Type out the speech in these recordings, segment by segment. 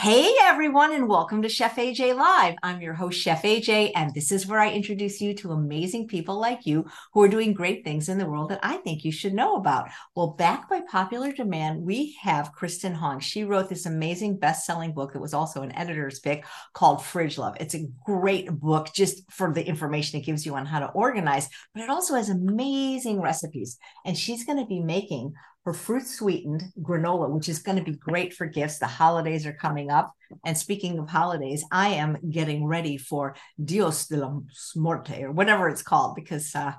Hey everyone, and welcome to Chef AJ Live. I'm your host, Chef AJ, and this is where I introduce you to amazing people like you who are doing great things in the world that I think you should know about. Well, back by popular demand, we have Kristen Hong. She wrote this amazing best selling book that was also an editor's pick called Fridge Love. It's a great book just for the information it gives you on how to organize, but it also has amazing recipes. And she's going to be making her fruit sweetened granola, which is going to be great for gifts. The holidays are coming up. And speaking of holidays, I am getting ready for Dios de la Muerte or whatever it's called because uh,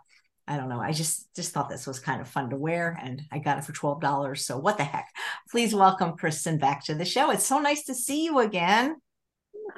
I don't know. I just just thought this was kind of fun to wear, and I got it for twelve dollars. So what the heck? Please welcome Kristen back to the show. It's so nice to see you again.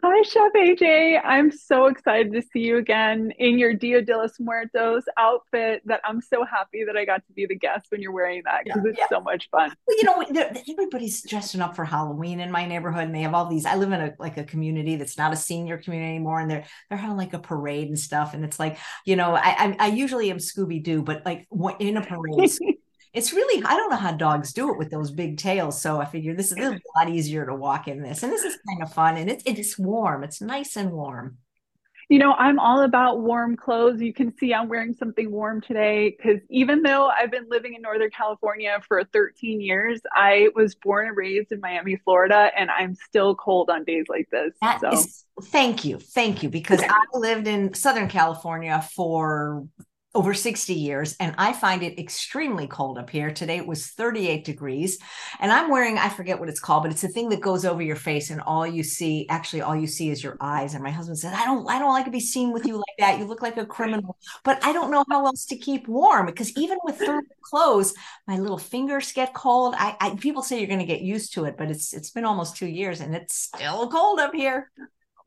Hi, Chef AJ. I'm so excited to see you again in your Dia de los Muertos outfit. That I'm so happy that I got to be the guest when you're wearing that because yeah, it's yeah. so much fun. Well, you know, everybody's dressing up for Halloween in my neighborhood, and they have all these. I live in a like a community that's not a senior community anymore, and they're they're having like a parade and stuff. And it's like, you know, I I, I usually am Scooby Doo, but like in a parade it's really I don't know how dogs do it with those big tails. So I figure this is, this is a lot easier to walk in this, and this is kind of fun, and it's it's warm. It's nice and warm. You know, I'm all about warm clothes. You can see I'm wearing something warm today because even though I've been living in Northern California for 13 years, I was born and raised in Miami, Florida, and I'm still cold on days like this. That so. Is, thank you. Thank you. Because I lived in Southern California for over 60 years and I find it extremely cold up here. Today it was 38 degrees and I'm wearing I forget what it's called but it's a thing that goes over your face and all you see actually all you see is your eyes and my husband said I don't I don't like to be seen with you like that. You look like a criminal. But I don't know how else to keep warm because even with thermal clothes my little fingers get cold. I, I people say you're going to get used to it but it's it's been almost 2 years and it's still cold up here.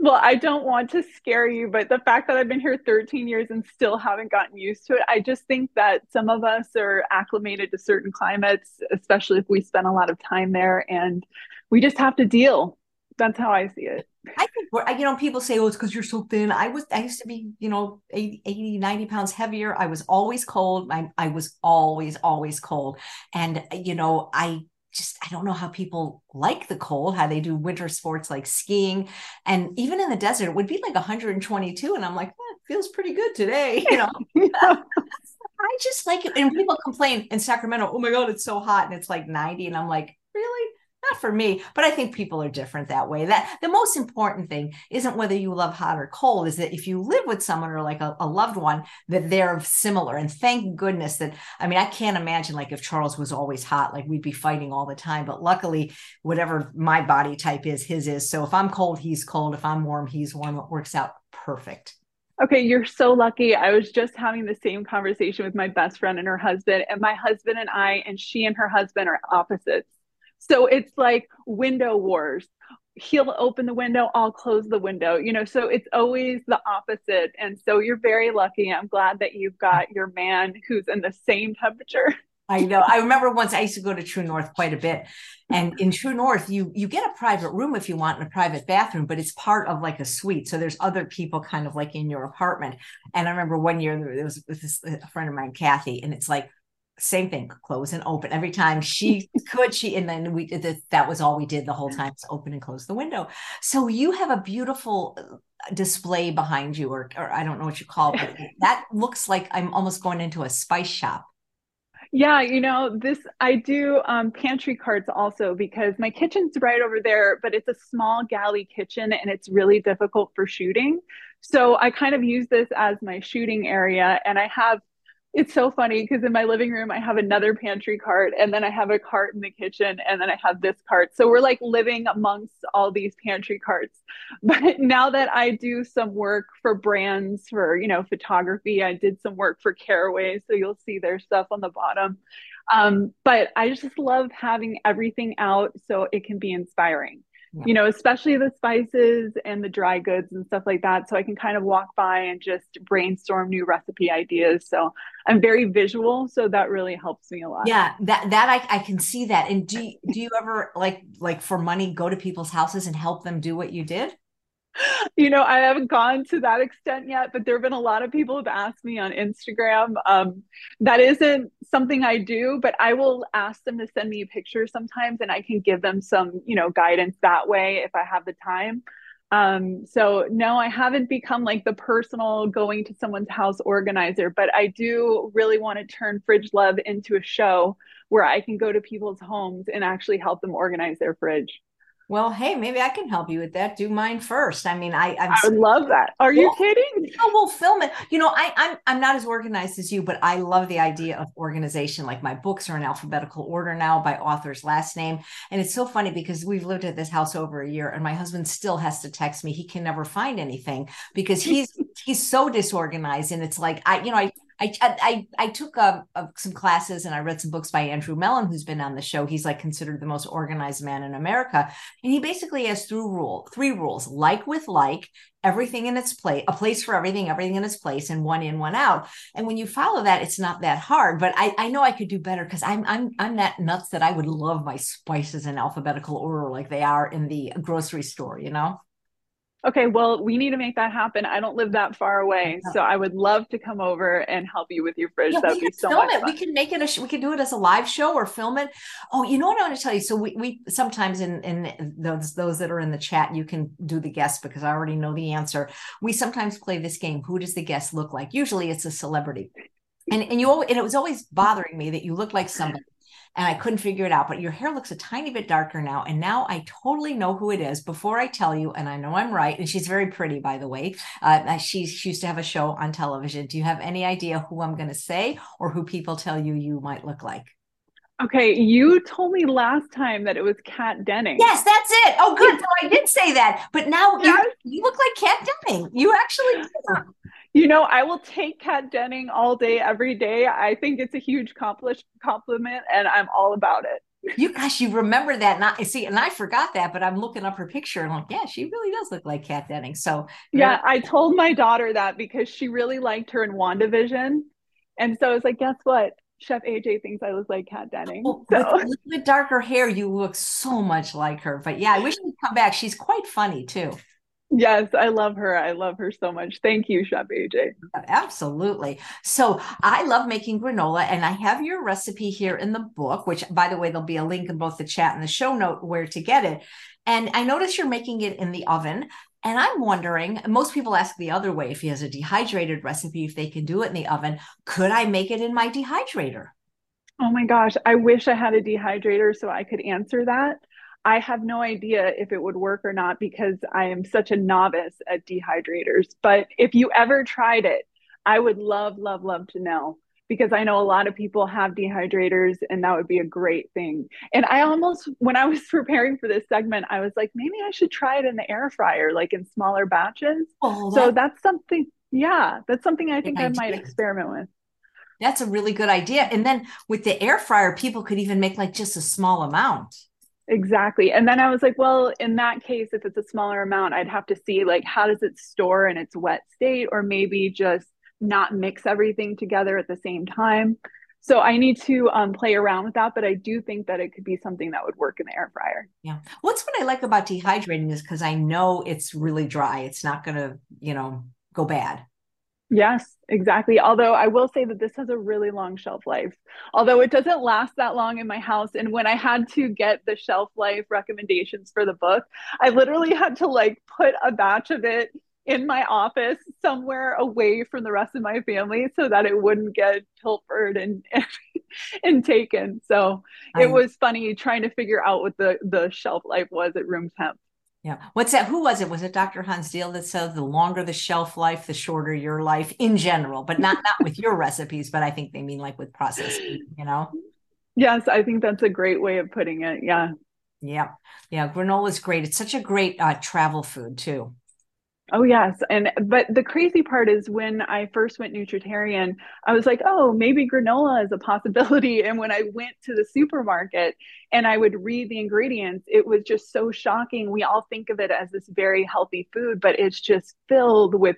Well, I don't want to scare you, but the fact that I've been here 13 years and still haven't gotten used to it, I just think that some of us are acclimated to certain climates, especially if we spend a lot of time there, and we just have to deal. That's how I see it. I think, we're, you know, people say, oh, it's because you're so thin. I was, I used to be, you know, 80, 80 90 pounds heavier. I was always cold. I, I was always, always cold. And, you know, I just I don't know how people like the cold, how they do winter sports like skiing, and even in the desert, it would be like 122, and I'm like, eh, it feels pretty good today, you know. I just like it, and people complain in Sacramento, oh my god, it's so hot, and it's like 90, and I'm like, really? Not for me but i think people are different that way. That the most important thing isn't whether you love hot or cold is that if you live with someone or like a, a, loved one that they're similar. And thank goodness that i mean i can't imagine like if charles was always hot like we'd be fighting all the time. But luckily whatever my body type is his is. So if i'm cold he's cold. If i'm warm he's warm. It works out perfect. Okay, you're so lucky. I was just having the same conversation with my best friend and her husband, and my husband and I, and she and her husband are opposites. So it's like window wars. He'll open the window, I'll close the window, you know, so it's always the opposite. And so you're very lucky. I'm glad that you've got your man who's in the same temperature. I know. I remember once I used to go to True North quite a bit. And in True North, you you get a private room if you want in a private bathroom, but it's part of like a suite. So there's other people kind of like in your apartment. And I remember one year there was this a friend of mine, Kathy, and it's like same thing close and open. Every time she could she and then we did that was all we did the whole time is open and close the window. So you have a beautiful uh, display behind you or, or i don't know what you call it that looks like i'm almost going into a spice shop. Yeah, you know, this I do um, pantry carts also because my kitchen's right over there, but it's a small galley kitchen and it's really difficult for shooting. So I kind of use this as my shooting area and I have it's so funny because in my living room I have another pantry cart and then I have a cart in the kitchen and then I have this cart. So we're like living amongst all these pantry carts. But now that I do some work for brands for, you know, photography, I did some work for Caraway, so you'll see their stuff on the bottom. Um, but I just love having everything out so it can be inspiring. You know, especially the spices and the dry goods and stuff like that. So I can kind of walk by and just brainstorm new recipe ideas. So I'm very visual, so that really helps me a lot. Yeah, that that I, I can see that. And do do you ever like like for money go to people's houses and help them do what you did? you know, I haven't gone to that extent yet, but there have been a lot of people who've asked me on Instagram. Um, that isn't something I do, but I will ask them to send me a picture sometimes and I can give them some, you know, guidance that way if I have the time. Um, so no, I haven't become like the personal going to someone's house organizer, but I do really want to turn Fridge Love into a show where I can go to people's homes and actually help them organize their fridge. Well, hey, maybe I can help you with that. Do mine first. I mean, I I'm, i love that. Are you kidding? Oh, we'll film it. You know, I, I'm I'm not as organized as you, but I love the idea of organization. Like my books are in alphabetical order now by author's last name, and it's so funny because we've lived at this house over a year, and my husband still has to text me. He can never find anything because he's he's so disorganized, and it's like I, you know, I I I I took uh, uh, some classes and I read some books by Andrew Mellen, who's been on the show. He's like considered the most organized man in America, and he basically has three rule three rules: like with like, everything in its place, a place for everything, everything in its place, and one in, one out. And when you follow that, it's not that hard. But I I know I could do better because I'm I'm I'm that nuts that I would love my spices in alphabetical order like they are in the grocery store. You know okay, well, we need to make that happen. I don't live that far away, so I would love to come over and help you with your fridge. Yeah, That'd be so film much it. Fun. We can make it a. Sh- we can do it as a live show or film it. Oh, you know what I want to tell you? So we we sometimes in in those those that are in the chat, you can do the guess because I already know the answer. We sometimes play this game. Who does the guest look like? Usually, it's a celebrity. And, and you and it was always bothering me that you look like somebody and I couldn't figure it out. But your hair looks a tiny bit darker now. And now I totally know who it is before I tell you. And I know I'm right. And she's very pretty, by the way. Uh, she, she used to have a show on television. Do you have any idea who I'm going to say or who people tell you you might look like? Okay, you told me last time that it was Kat Denning. Yes, that's it. Oh, good. So I did say that, but now yes. you, you look like Kat Denning. You actually do. You know, I will take Kat Denning all day, every day. I think it's a huge compliment, and I'm all about it. You gosh, you remember that? I see, and I forgot that, but I'm looking up her picture and I'm like, yeah, she really does look like Kat Denning. So yeah, I told my daughter that because she really liked her in WandaVision. And so I was like, guess what? Chef AJ thinks I look like Kat Denning. Oh, well, so. With a little bit darker hair, you look so much like her. But yeah, I wish she'd come back. She's quite funny too. Yes, I love her. I love her so much. Thank you, Chef AJ. Absolutely. So I love making granola, and I have your recipe here in the book, which, by the way, there'll be a link in both the chat and the show note where to get it. And I notice you're making it in the oven. And I'm wondering, most people ask the other way if he has a dehydrated recipe, if they can do it in the oven. Could I make it in my dehydrator? Oh my gosh, I wish I had a dehydrator so I could answer that. I have no idea if it would work or not because I am such a novice at dehydrators. But if you ever tried it, I would love, love, love to know because I know a lot of people have dehydrators and that would be a great thing. And I almost, when I was preparing for this segment, I was like, maybe I should try it in the air fryer, like in smaller batches. Oh, so that's something, yeah, that's something I think I might experiment with. That's a really good idea. And then with the air fryer, people could even make like just a small amount. Exactly. And then I was like, well, in that case, if it's a smaller amount, I'd have to see like how does it store in its wet state or maybe just not mix everything together at the same time. So I need to um, play around with that, but I do think that it could be something that would work in the air fryer. Yeah. What's what I like about dehydrating is because I know it's really dry. It's not going to, you know, go bad. Yes, exactly. Although I will say that this has a really long shelf life. Although it doesn't last that long in my house. And when I had to get the shelf life recommendations for the book, I literally had to like put a batch of it in my office somewhere away from the rest of my family so that it wouldn't get pilfered and and, taken. So it was funny trying to figure out what the the shelf life was at room temp. Yeah. What's that? Who was it? Was it Dr. Hans Diehl that said the longer the shelf life, the shorter your life in general, but not not with your recipes, but I think they mean like with processing, you know? Yes, I think that's a great way of putting it. Yeah. Yeah. Yeah. Granola is great. It's such a great uh, travel food too. Oh yes, and but the crazy part is when I first went nutritarian, I was like, oh, maybe granola is a possibility. And when I went to the supermarket and I would read the ingredients, it was just so shocking. We all think of it as this very healthy food, but it's just filled with,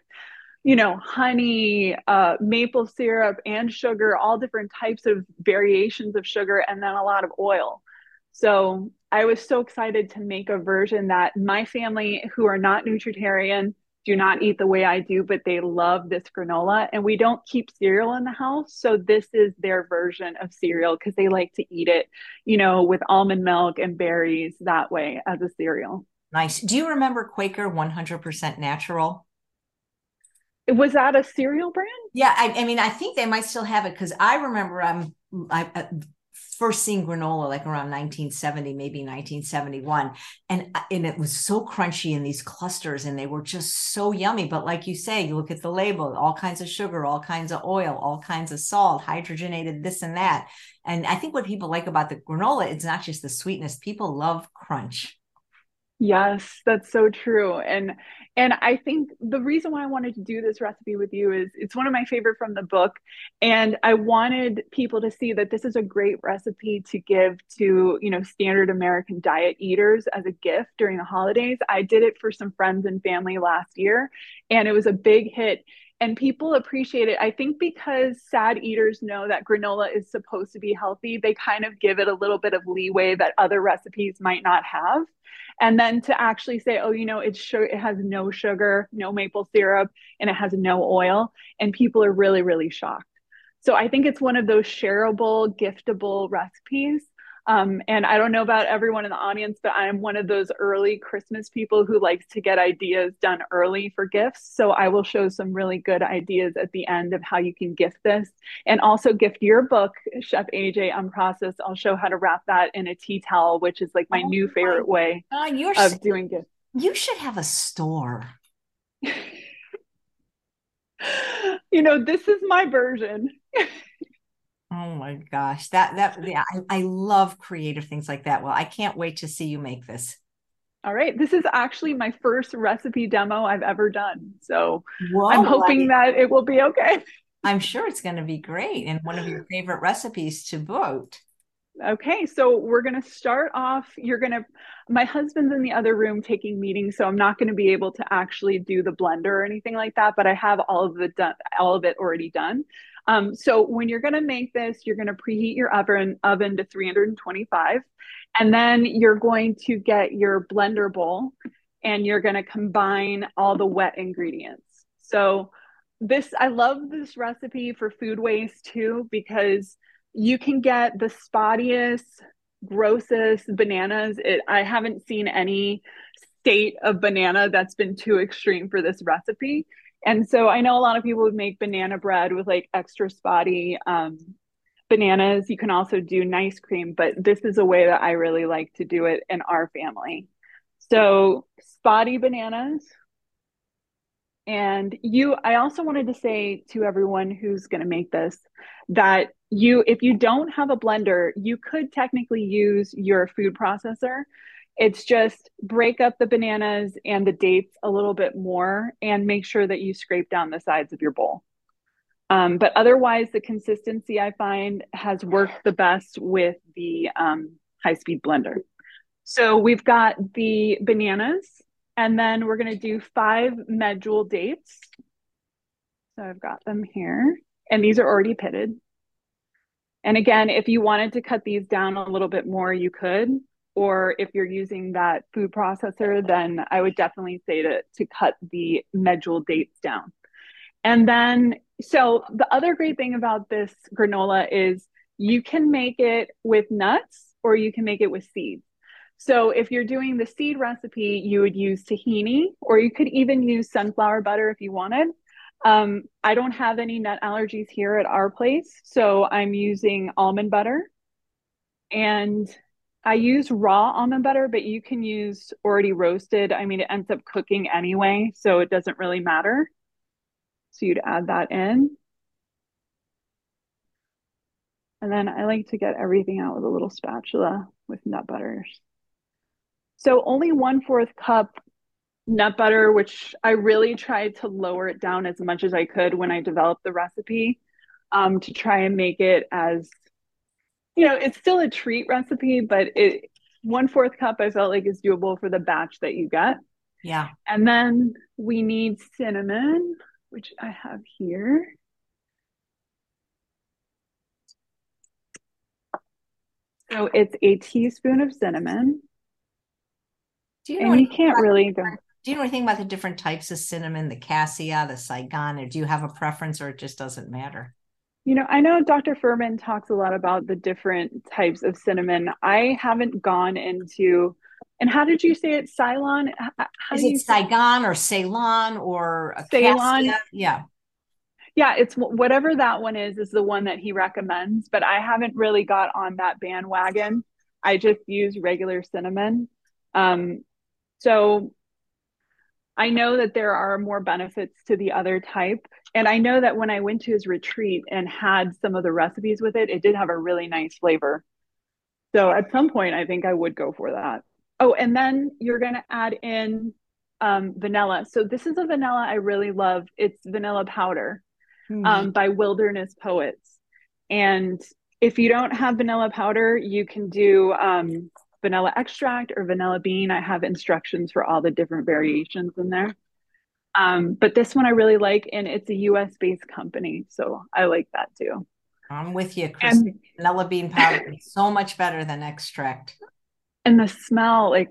you know, honey, uh, maple syrup, and sugar, all different types of variations of sugar, and then a lot of oil. So I was so excited to make a version that my family, who are not nutritarian, do not eat the way I do, but they love this granola. And we don't keep cereal in the house. So this is their version of cereal because they like to eat it, you know, with almond milk and berries that way as a cereal. Nice. Do you remember Quaker 100% natural? Was that a cereal brand? Yeah, I, I mean, I think they might still have it because I remember I'm I, uh, first seeing granola like around 1970 maybe 1971 and uh, and it was so crunchy in these clusters and they were just so yummy. But like you say you look at the label all kinds of sugar all kinds of oil all kinds of salt hydrogenated this and that. And i think what people like about the granola it's not just the sweetness. People love crunch Yes, that's so true. And and I think the reason why I wanted to do this recipe with you is it's one of my favorite from the book and I wanted people to see that this is a great recipe to give to, you know, standard American diet eaters as a gift during the holidays. I did it for some friends and family last year and it was a big hit and people appreciate it. I think because sad eaters know that granola is supposed to be healthy, they kind of give it a little bit of leeway that other recipes might not have and then to actually say oh you know it's sugar it has no sugar no maple syrup and it has no oil and people are really really shocked so i think it's one of those shareable giftable recipes um, and I don't know about everyone in the audience, but I'm one of those early Christmas people who likes to get ideas done early for gifts. So I will show some really good ideas at the end of how you can gift this and also gift your book, Chef AJ Unprocessed. I'll show how to wrap that in a tea towel, which is like my oh new favorite my way God, of doing gifts. You should have a store. you know, this is my version. Oh my gosh. That that yeah, I, I love creative things like that. Well, I can't wait to see you make this. All right. This is actually my first recipe demo I've ever done. So Whoa, I'm hoping I, that it will be okay. I'm sure it's going to be great and one of your favorite recipes to vote. Okay, so we're going to start off. You're going to, my husband's in the other room taking meetings, so I'm not going to be able to actually do the blender or anything like that, but I have all of the done, all of it already done. Um, so when you're going to make this, you're going to preheat your oven oven to 325, and then you're going to get your blender bowl, and you're going to combine all the wet ingredients. So this, I love this recipe for food waste too because you can get the spottiest, grossest bananas. It, I haven't seen any state of banana that's been too extreme for this recipe. And so I know a lot of people would make banana bread with like extra spotty um, bananas. You can also do nice cream, but this is a way that I really like to do it in our family. So spotty bananas. And you, I also wanted to say to everyone who's going to make this that you, if you don't have a blender, you could technically use your food processor it's just break up the bananas and the dates a little bit more and make sure that you scrape down the sides of your bowl. Um, but otherwise, the consistency I find has worked the best with the um, high speed blender. So we've got the bananas, and then we're going to do five medjool dates. So I've got them here, and these are already pitted. And again, if you wanted to cut these down a little bit more, you could or if you're using that food processor, then I would definitely say to, to cut the medjool dates down. And then, so the other great thing about this granola is you can make it with nuts or you can make it with seeds. So if you're doing the seed recipe, you would use tahini, or you could even use sunflower butter if you wanted. Um, I don't have any nut allergies here at our place, so I'm using almond butter. And I use raw almond butter, but you can use already roasted. I mean, it ends up cooking anyway, so it doesn't really matter. So you'd add that in. And then I like to get everything out with a little spatula with nut butters. So only one fourth cup nut butter, which I really tried to lower it down as much as I could when I developed the recipe um, to try and make it as you know, it's still a treat recipe, but it one fourth cup I felt like is doable for the batch that you get. Yeah. And then we need cinnamon, which I have here. So it's a teaspoon of cinnamon. Do you know and you can't really go. Do you know anything about the different types of cinnamon, the cassia, the Saigon, or do you have a preference or it just doesn't matter? You know, I know Dr. Fuhrman talks a lot about the different types of cinnamon. I haven't gone into, and how did you say it? Ceylon? How Is it Saigon or Ceylon or Ceylon? Cassia? Yeah. Yeah, it's whatever that one is, is the one that he recommends, but I haven't really got on that bandwagon. I just use regular cinnamon. Um, so I know that there are more benefits to the other type. And I know that when I went to his retreat and had some of the recipes with it, it did have a really nice flavor. So at some point, I think I would go for that. Oh, and then you're going to add in um, vanilla. So this is a vanilla I really love. It's vanilla powder mm-hmm. um, by Wilderness Poets. And if you don't have vanilla powder, you can do um, vanilla extract or vanilla bean. I have instructions for all the different variations in there. Um, but this one I really like, and it's a US based company. So I like that too. I'm with you, Chris. Vanilla bean powder is so much better than extract. And the smell, like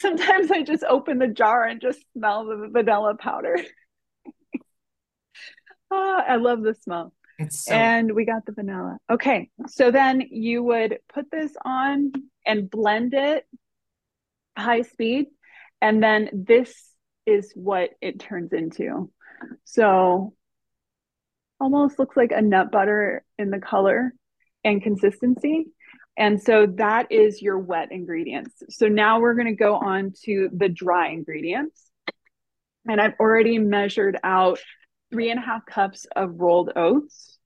sometimes I just open the jar and just smell the vanilla powder. oh, I love the smell. So- and we got the vanilla. Okay. So then you would put this on and blend it high speed. And then this is what it turns into. So almost looks like a nut butter in the color and consistency. And so that is your wet ingredients. So now we're going to go on to the dry ingredients. And I've already measured out three and a half cups of rolled oats.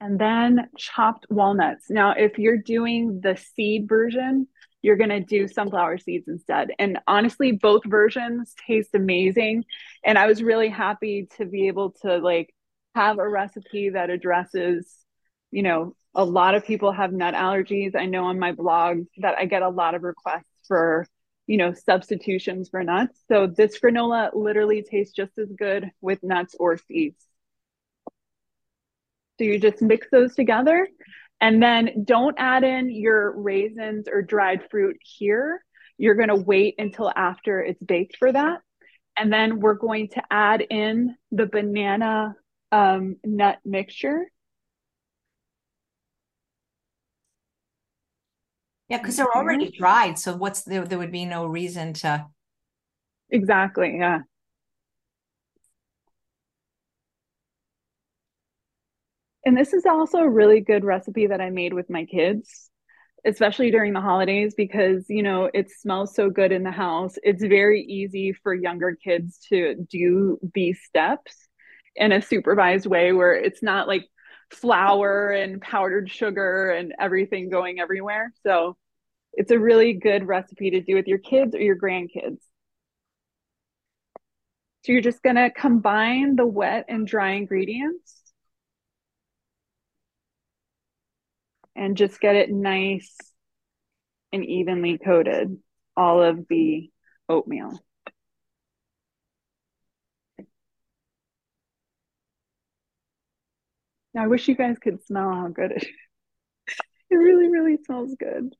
And then chopped walnuts. Now, if you're doing the seed version, you're going to do sunflower seeds instead. And honestly, both versions taste amazing. And I was really happy to be able to like have a recipe that addresses, you know, a lot of people have nut allergies. I know on my blog that I get a lot of requests for, you know, substitutions for nuts. So this granola literally tastes just as good with nuts or seeds. So you just mix those together and then don't add in your raisins or dried fruit here. You're going to wait until after it's baked for that. And then we're going to add in the banana um, nut mixture. Yeah, because they're already dried. So what's there? There would be no reason to. Exactly. Yeah. And this is also a really good recipe that I made with my kids, especially during the holidays, because, you know, it smells so good in the house. It's very easy for younger kids to do these steps in a supervised way where it's not like flour and powdered sugar and everything going everywhere. So it's a really good recipe to do with your kids or your grandkids. So you're just going to combine the wet and dry ingredients. And just get it nice and evenly coated, all of the oatmeal. Now, I wish you guys could smell how good it is. It really, really smells good.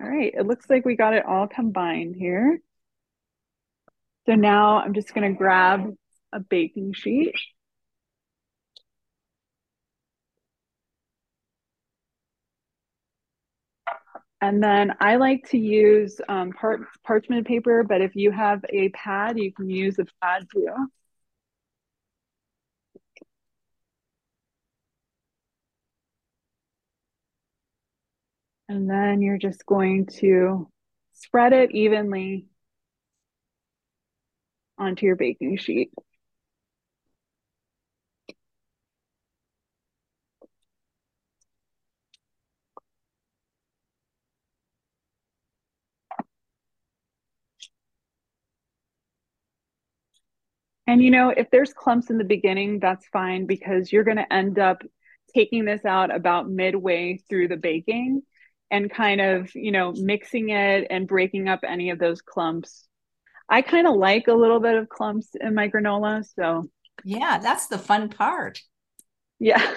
All right, it looks like we got it all combined here. So now I'm just gonna grab a baking sheet. And then I like to use um, par parchment paper, but if you have a pad, you can use a pad too. And then you're just going to spread it evenly onto your baking sheet. And you know, if there's clumps in the beginning, that's fine because you're going to end up taking this out about midway through the baking and kind of, you know, mixing it and breaking up any of those clumps. I kind of like a little bit of clumps in my granola. So, yeah, that's the fun part. Yeah.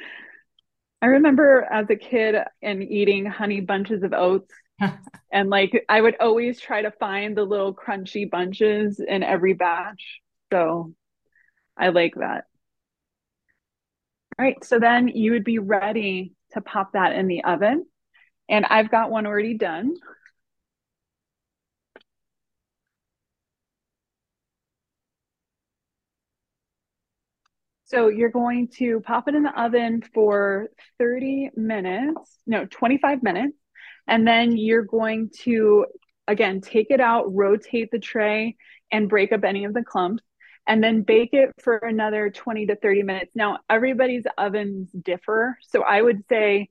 I remember as a kid and eating honey bunches of oats. and like I would always try to find the little crunchy bunches in every batch. So I like that. All right, so then you would be ready to pop that in the oven. And I've got one already done. So you're going to pop it in the oven for 30 minutes, no, 25 minutes. And then you're going to, again, take it out, rotate the tray, and break up any of the clumps, and then bake it for another 20 to 30 minutes. Now, everybody's ovens differ. So I would say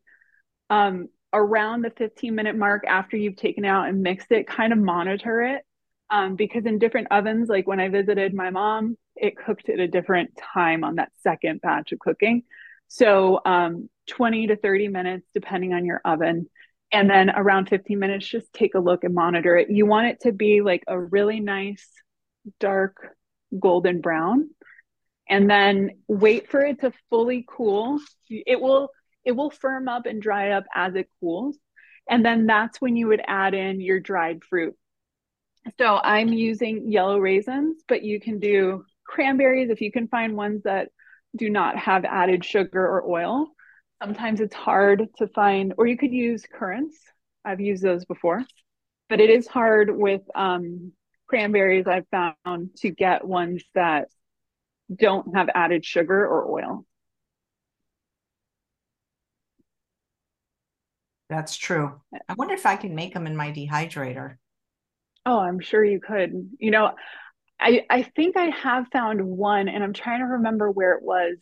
um, around the 15 minute mark after you've taken out and mixed it, kind of monitor it. Um, because in different ovens, like when I visited my mom, it cooked at a different time on that second batch of cooking. So um, 20 to 30 minutes, depending on your oven. And then around 15 minutes, just take a look and monitor it. You want it to be like a really nice, dark golden brown. And then wait for it to fully cool. It will it will firm up and dry up as it cools. And then that's when you would add in your dried fruit. So I'm using yellow raisins, but you can do cranberries if you can find ones that do not have added sugar or oil. Sometimes it's hard to find, or you could use currants. I've used those before, but it is hard with um, cranberries. I've found to get ones that don't have added sugar or oil. That's true. I wonder if I can make them in my dehydrator. Oh, I'm sure you could. You know, I I think I have found one and I'm trying to remember where it was.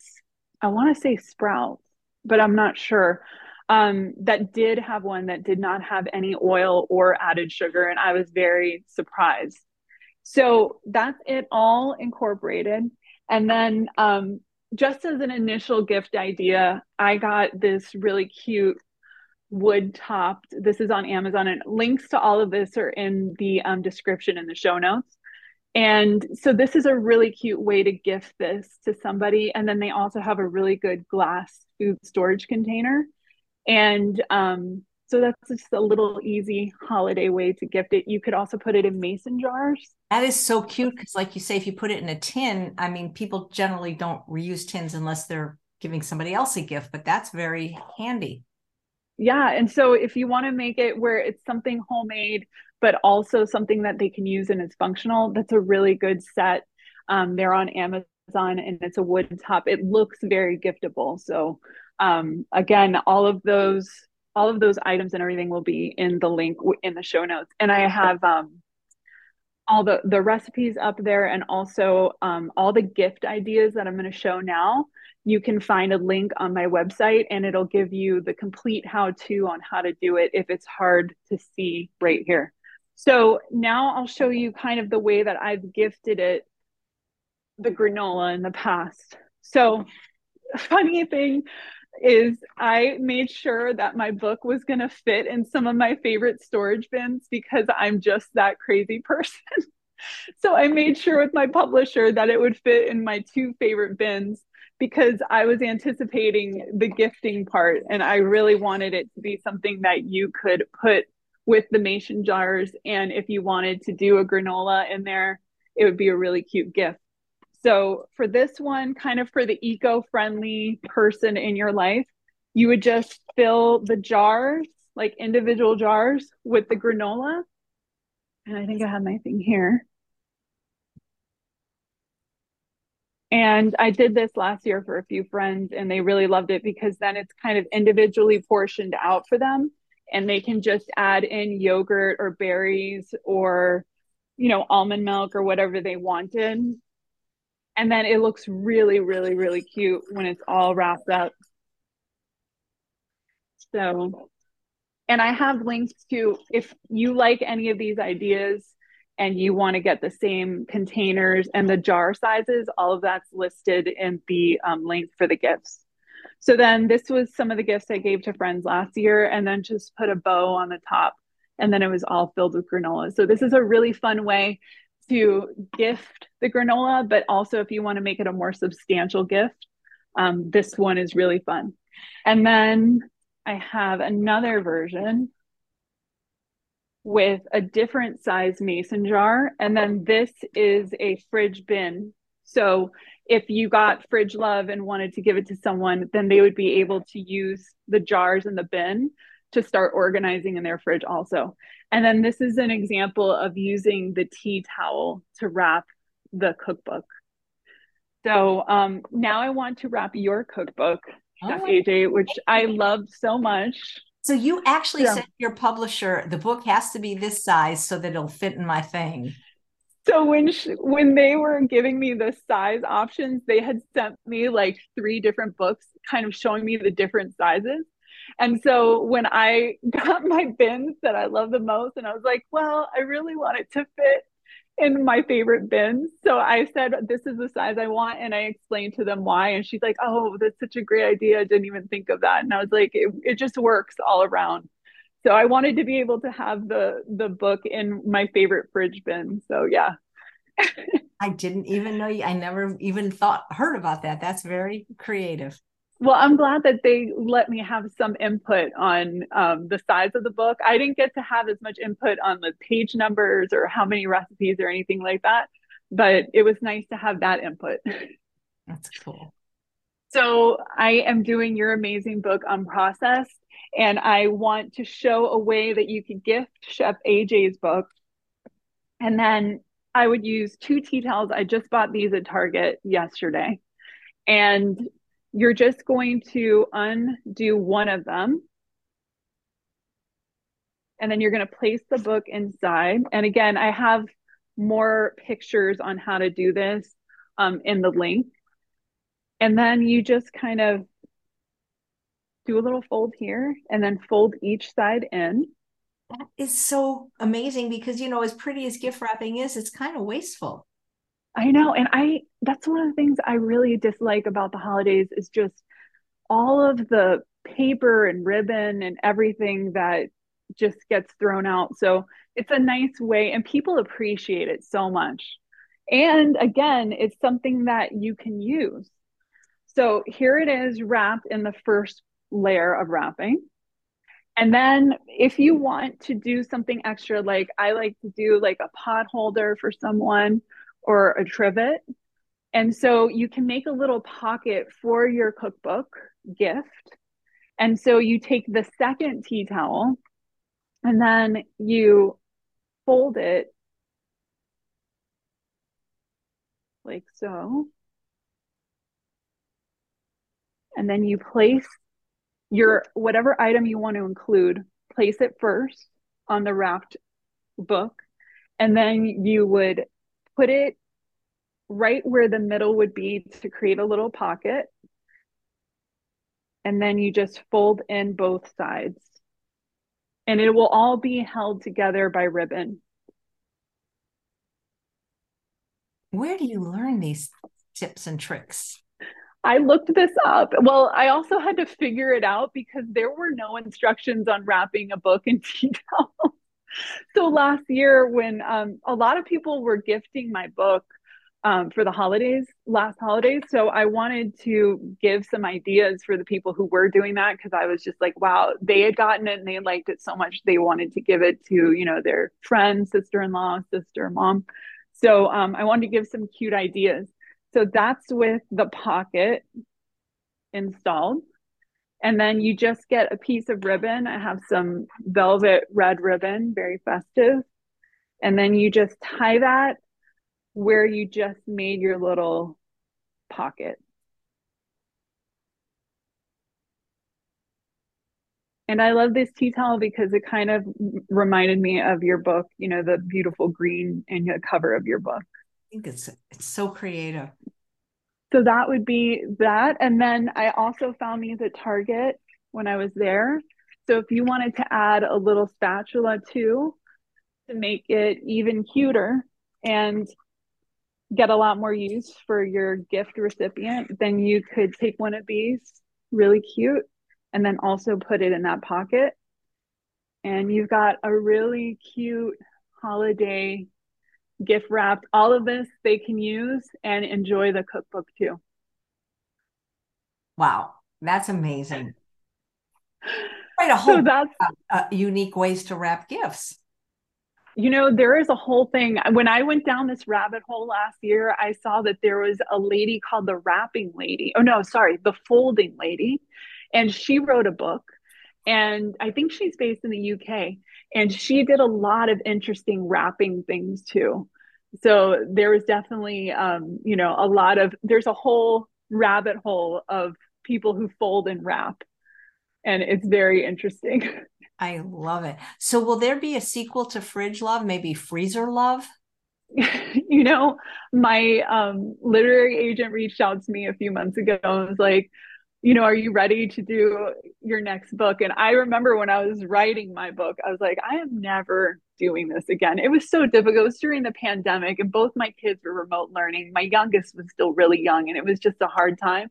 I want to say Sprouts, but I'm not sure. Um, that did have one that did not have any oil or added sugar, and I was very surprised. So that's it all incorporated. And then um, just as an initial gift idea, I got this really cute wood topped. This is on Amazon, and links to all of this are in the um, description in the show notes. And so this is a really cute way to gift this to somebody. And then they also have a really good glass food storage container. And um, so that's just a little easy holiday way to gift it. You could also put it in mason jars. That is so cute because, like you say, if you put it in a tin, I mean, people generally don't reuse tins unless they're giving somebody else a gift, but that's very handy yeah and so if you want to make it where it's something homemade but also something that they can use and it's functional that's a really good set. Um, they're on amazon and it's a wood top. It looks very giftable. So um, again all of those all of those items and everything will be in the link in the show notes. And i have um, all the the recipes up there and also um, all the gift ideas that i'm going to show now you can find a link on my website and it'll give you the complete how to on how to do it if it's hard to see right here. So now I'll show you kind of the way that I've gifted it the granola in the past. So funny thing is I made sure that my book was going to fit in some of my favorite storage bins because I'm just that crazy person. so I made sure with my publisher that it would fit in my two favorite bins because I was anticipating the gifting part and I really wanted it to be something that you could put with the mason jars. And if you wanted to do a granola in there, it would be a really cute gift. So, for this one, kind of for the eco friendly person in your life, you would just fill the jars, like individual jars, with the granola. And I think I have my thing here. And I did this last year for a few friends, and they really loved it because then it's kind of individually portioned out for them, and they can just add in yogurt or berries or, you know, almond milk or whatever they wanted. And then it looks really, really, really cute when it's all wrapped up. So, and I have links to if you like any of these ideas and you want to get the same containers and the jar sizes, all of that's listed in the um, link for the gifts. So then this was some of the gifts I gave to friends last year and then just put a bow on the top. and then it was all filled with granola. So this is a really fun way to gift the granola, but also if you want to make it a more substantial gift, um, this one is really fun. And then I have another version with a different size mason jar. And then this is a fridge bin. So if you got fridge love and wanted to give it to someone, then they would be able to use the jars in the bin to start organizing in their fridge also. And then this is an example of using the tea towel to wrap the cookbook. So um, now I want to wrap your cookbook, oh Chef AJ, which I loved so much. So you actually yeah. said your publisher the book has to be this size so that it'll fit in my thing. So when she, when they were giving me the size options, they had sent me like three different books, kind of showing me the different sizes. And so when I got my bins that I love the most, and I was like, well, I really want it to fit in my favorite bins. So I said, this is the size I want. And I explained to them why. And she's like, oh, that's such a great idea. I didn't even think of that. And I was like, it, it just works all around. So I wanted to be able to have the the book in my favorite fridge bin. So yeah. I didn't even know you I never even thought heard about that. That's very creative. Well, I'm glad that they let me have some input on um, the size of the book. I didn't get to have as much input on the page numbers or how many recipes or anything like that, but it was nice to have that input. That's cool. So, I am doing your amazing book on Unprocessed, and I want to show a way that you could gift Chef AJ's book. And then I would use two tea towels. I just bought these at Target yesterday. And you're just going to undo one of them. And then you're going to place the book inside. And again, I have more pictures on how to do this um, in the link. And then you just kind of do a little fold here and then fold each side in. That is so amazing because, you know, as pretty as gift wrapping is, it's kind of wasteful. I know. And I, that's one of the things I really dislike about the holidays is just all of the paper and ribbon and everything that just gets thrown out. So it's a nice way, and people appreciate it so much. And again, it's something that you can use. So here it is wrapped in the first layer of wrapping. And then if you want to do something extra, like I like to do like a pot holder for someone or a trivet. And so you can make a little pocket for your cookbook gift. And so you take the second tea towel and then you fold it like so. And then you place your whatever item you want to include, place it first on the wrapped book. And then you would put it right where the middle would be to create a little pocket. And then you just fold in both sides. And it will all be held together by ribbon. Where do you learn these tips and tricks? I looked this up. Well, I also had to figure it out because there were no instructions on wrapping a book in tea towels so last year when um, a lot of people were gifting my book um, for the holidays last holidays. So i wanted to give some ideas for the people who were doing that because i was just like wow they had gotten it and they liked it so much they wanted to give it to you know their friend sister-in-law sister mom. So um, i wanted to give some cute ideas. So that's with the pocket installed and then you just get a piece of ribbon. I have some velvet red ribbon, very festive. And then you just tie that where you just made your little pocket. And I love this tea towel because it kind of reminded me of your book, you know, the beautiful green and the cover of your book. I think it's it's so creative. So that would be that. And then I also found these at Target when I was there. So if you wanted to add a little spatula too to make it even cuter and get a lot more use for your gift recipient, then you could take one of these really cute and then also put it in that pocket And you've got a really cute holiday gift wrapped. All of this they can use and enjoy the cookbook too. Wow, that's amazing. Quite a whole so that's, uh, unique ways to wrap gifts. You know, there is a whole thing. When I went down this rabbit hole last year, I saw that there was a lady called the Wrapping Lady. Oh, no, sorry, the Folding Lady. And she wrote a book. And I think she's based in the UK. And she did a lot of interesting wrapping things too. So there was definitely, um, you know, a lot of, there's a whole rabbit hole of people who fold and wrap. And it's very interesting. I love it. So, will there be a sequel to Fridge Love, maybe Freezer Love? you know, my um, literary agent reached out to me a few months ago and was like, you know, are you ready to do your next book? And I remember when I was writing my book, I was like, I am never doing this again. It was so difficult. It was during the pandemic, and both my kids were remote learning. My youngest was still really young, and it was just a hard time.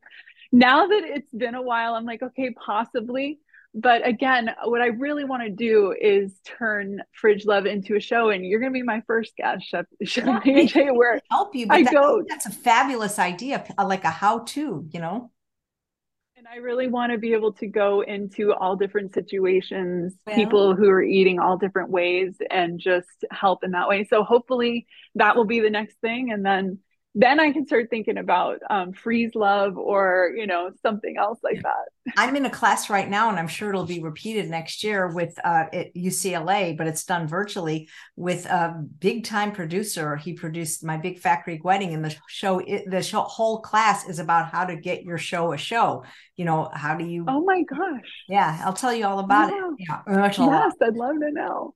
Now that it's been a while, I'm like, okay, possibly but again, what I really want to do is turn Fridge Love into a show, and you're going to be my first guest, Chef, Chef yeah, AJ, where help you. I that, go. That's a fabulous idea, like a how-to, you know. And I really want to be able to go into all different situations, well, people who are eating all different ways, and just help in that way. So hopefully that will be the next thing, and then then I can start thinking about um, freeze love or you know something else like that. I'm in a class right now, and I'm sure it'll be repeated next year with uh, at UCLA, but it's done virtually with a big time producer. He produced my Big Fat Greek Wedding, and the show the show, whole class is about how to get your show a show. You know, how do you? Oh my gosh! Yeah, I'll tell you all about yeah. it. Yeah, yes, I'd love to know.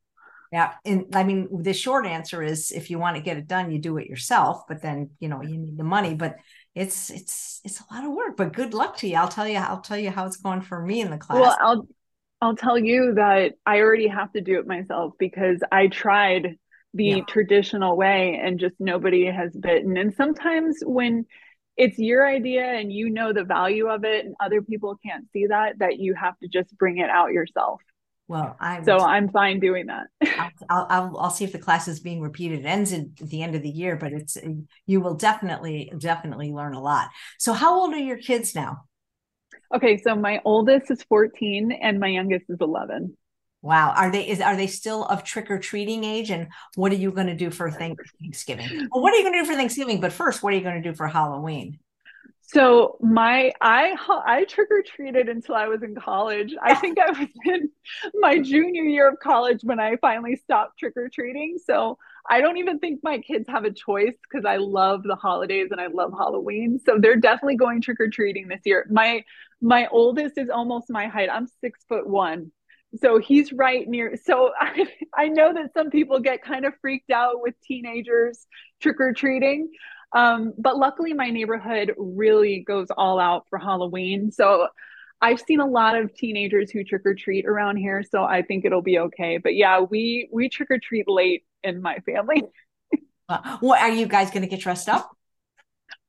Yeah. And I mean, the short answer is if you want to get it done, you do it yourself, but then, you know, you need the money, but it's, it's, it's a lot of work, but good luck to you. I'll tell you, I'll tell you how it's going for me in the class. Well, I'll, I'll tell you that I already have to do it myself because I tried the yeah. traditional way and just nobody has bitten. And sometimes when it's your idea and you know the value of it and other people can't see that, that you have to just bring it out yourself. Well, I so I'm fine doing that. I'll, I'll, I'll see if the class is being repeated. It ends at the end of the year, but it's you will definitely definitely learn a lot. So, how old are your kids now? Okay, so my oldest is 14 and my youngest is 11. Wow, are they is are they still of trick or treating age? And what are you going to do for Thanksgiving? Well, what are you going to do for Thanksgiving? But first, what are you going to do for Halloween? So my I I trick or treated until I was in college. I think I was in my junior year of college when I finally stopped trick or treating. So I don't even think my kids have a choice because I love the holidays and I love Halloween. So they're definitely going trick or treating this year. My my oldest is almost my height. I'm six foot one. So he's right near. So I, I know that some people get kind of freaked out with teenagers trick or treating. Um, but luckily, my neighborhood really goes all out for Halloween. So I've seen a lot of teenagers who trick or treat around here, so I think it'll be okay. But yeah, we we trick or treat late in my family. uh, what are you guys going to get dressed up?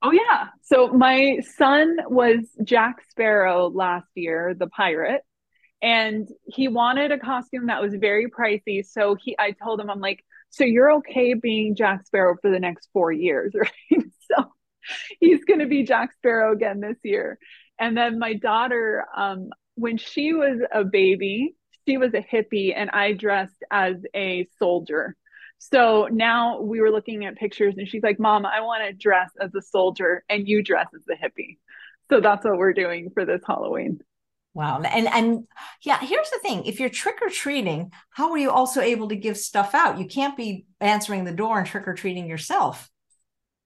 Oh yeah. So my son was Jack Sparrow last year, the pirate, and he wanted a costume that was very pricey. So he, I told him, I'm like, so you're okay being Jack Sparrow for the next four years, right? so he's going to be Jack Sparrow again this year. And then my daughter, um, when she was a baby, she was a hippie and I dressed as a soldier. So now we were looking at pictures and she's like, Mom, I want to dress as a soldier and you dress as a hippie. So that's what we're doing for this Halloween. Wow. And and yeah, here's the thing. If you're trick or treating, how are you also able to give stuff out? You can't be answering the door and trick or treating yourself.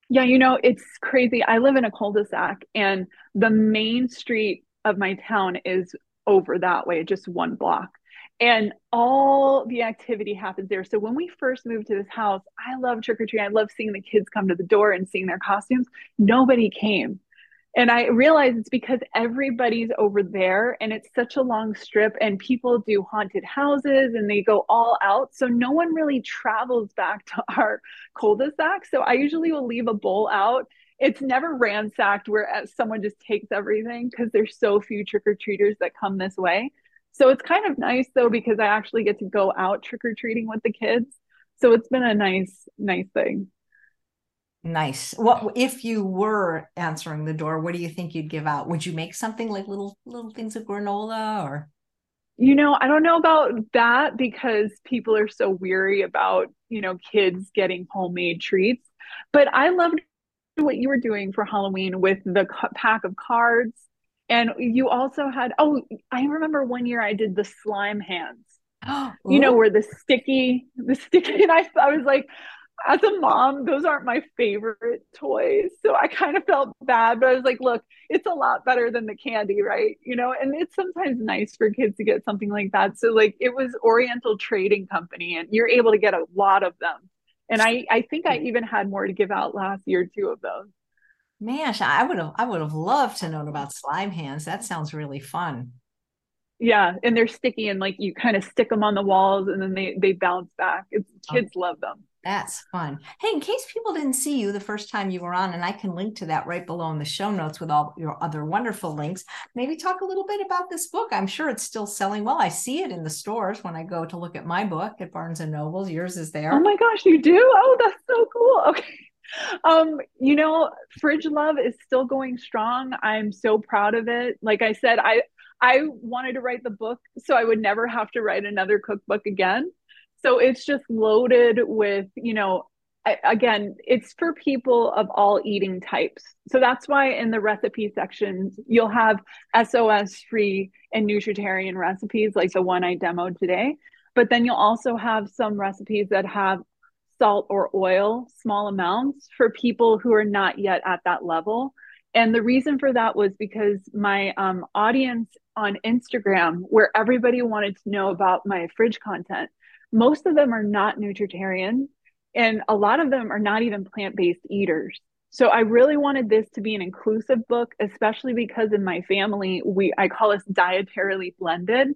Yeah, you know, it's crazy. I live in a cul-de-sac and the main street of my town is over that way, just one block. And all the activity happens there. So when we first moved to this house, I love trick or treating. I love seeing the kids come to the door and seeing their costumes. Nobody came and I realize it's because everybody's over there and it's such a long strip and people do haunted houses and they go all out. So no one really travels back to our cul-de-sac. So I usually will leave a bowl out. It's never ransacked where uh, someone just takes everything because there's so few trick-or-treaters that come this way. So it's kind of nice though because I actually get to go out trick or treating with the kids. So it's been a nice, nice thing. Nice. What if you were answering the door? What do you think you'd give out? Would you make something like little little things of granola or? You know, I don't know about that because people are so weary about you know kids getting homemade treats. But I loved what you were doing for Halloween with the pack of cards, and you also had. Oh, I remember one year I did the slime hands. you know, where the sticky, the sticky, and I, I was like, as a mom, those aren't my favorite toys. So I kind of felt bad, but I was like, look, it's a lot better than the candy, right? You know, and it's sometimes nice for kids to get something like that. So like it was Oriental Trading Company and you're able to get a lot of them. And I I think I even had more to give out last year two of those. Man, I would have I would have loved to know about slime hands. That sounds really fun. Yeah, and they're sticky and like you kind of stick them on the walls and then they they bounce back. It's oh. kids oh. love them. That's fun. Hey, in case people didn't see you the first time you were on, and I can link to that right below in the show notes with all your other wonderful links, maybe talk a little bit about this book. I'm sure it's still selling well. I see it in the stores when I go to look at my book at Barnes and Nobles. Yours is there. Oh my gosh, you do? Oh, that's so cool. Okay. Um, you know, Fridge Love is still going strong. I'm so proud of it. Like I said, I I wanted to write the book so I would never have to write another cookbook again so it's just loaded with you know again it's for people of all eating types. So that's why in the recipe sections you'll have sos free and nutritarian recipes like the one i demoed today. But then you'll also have some recipes that have salt or oil small amounts for people who are not yet at that level. And the reason for that was because my um, audience on instagram where everybody wanted to know about my fridge content most of them are not nutritarian and a lot of them are not even plant-based eaters. So i really wanted this to be an inclusive book especially because in my family we i call us dietarily blended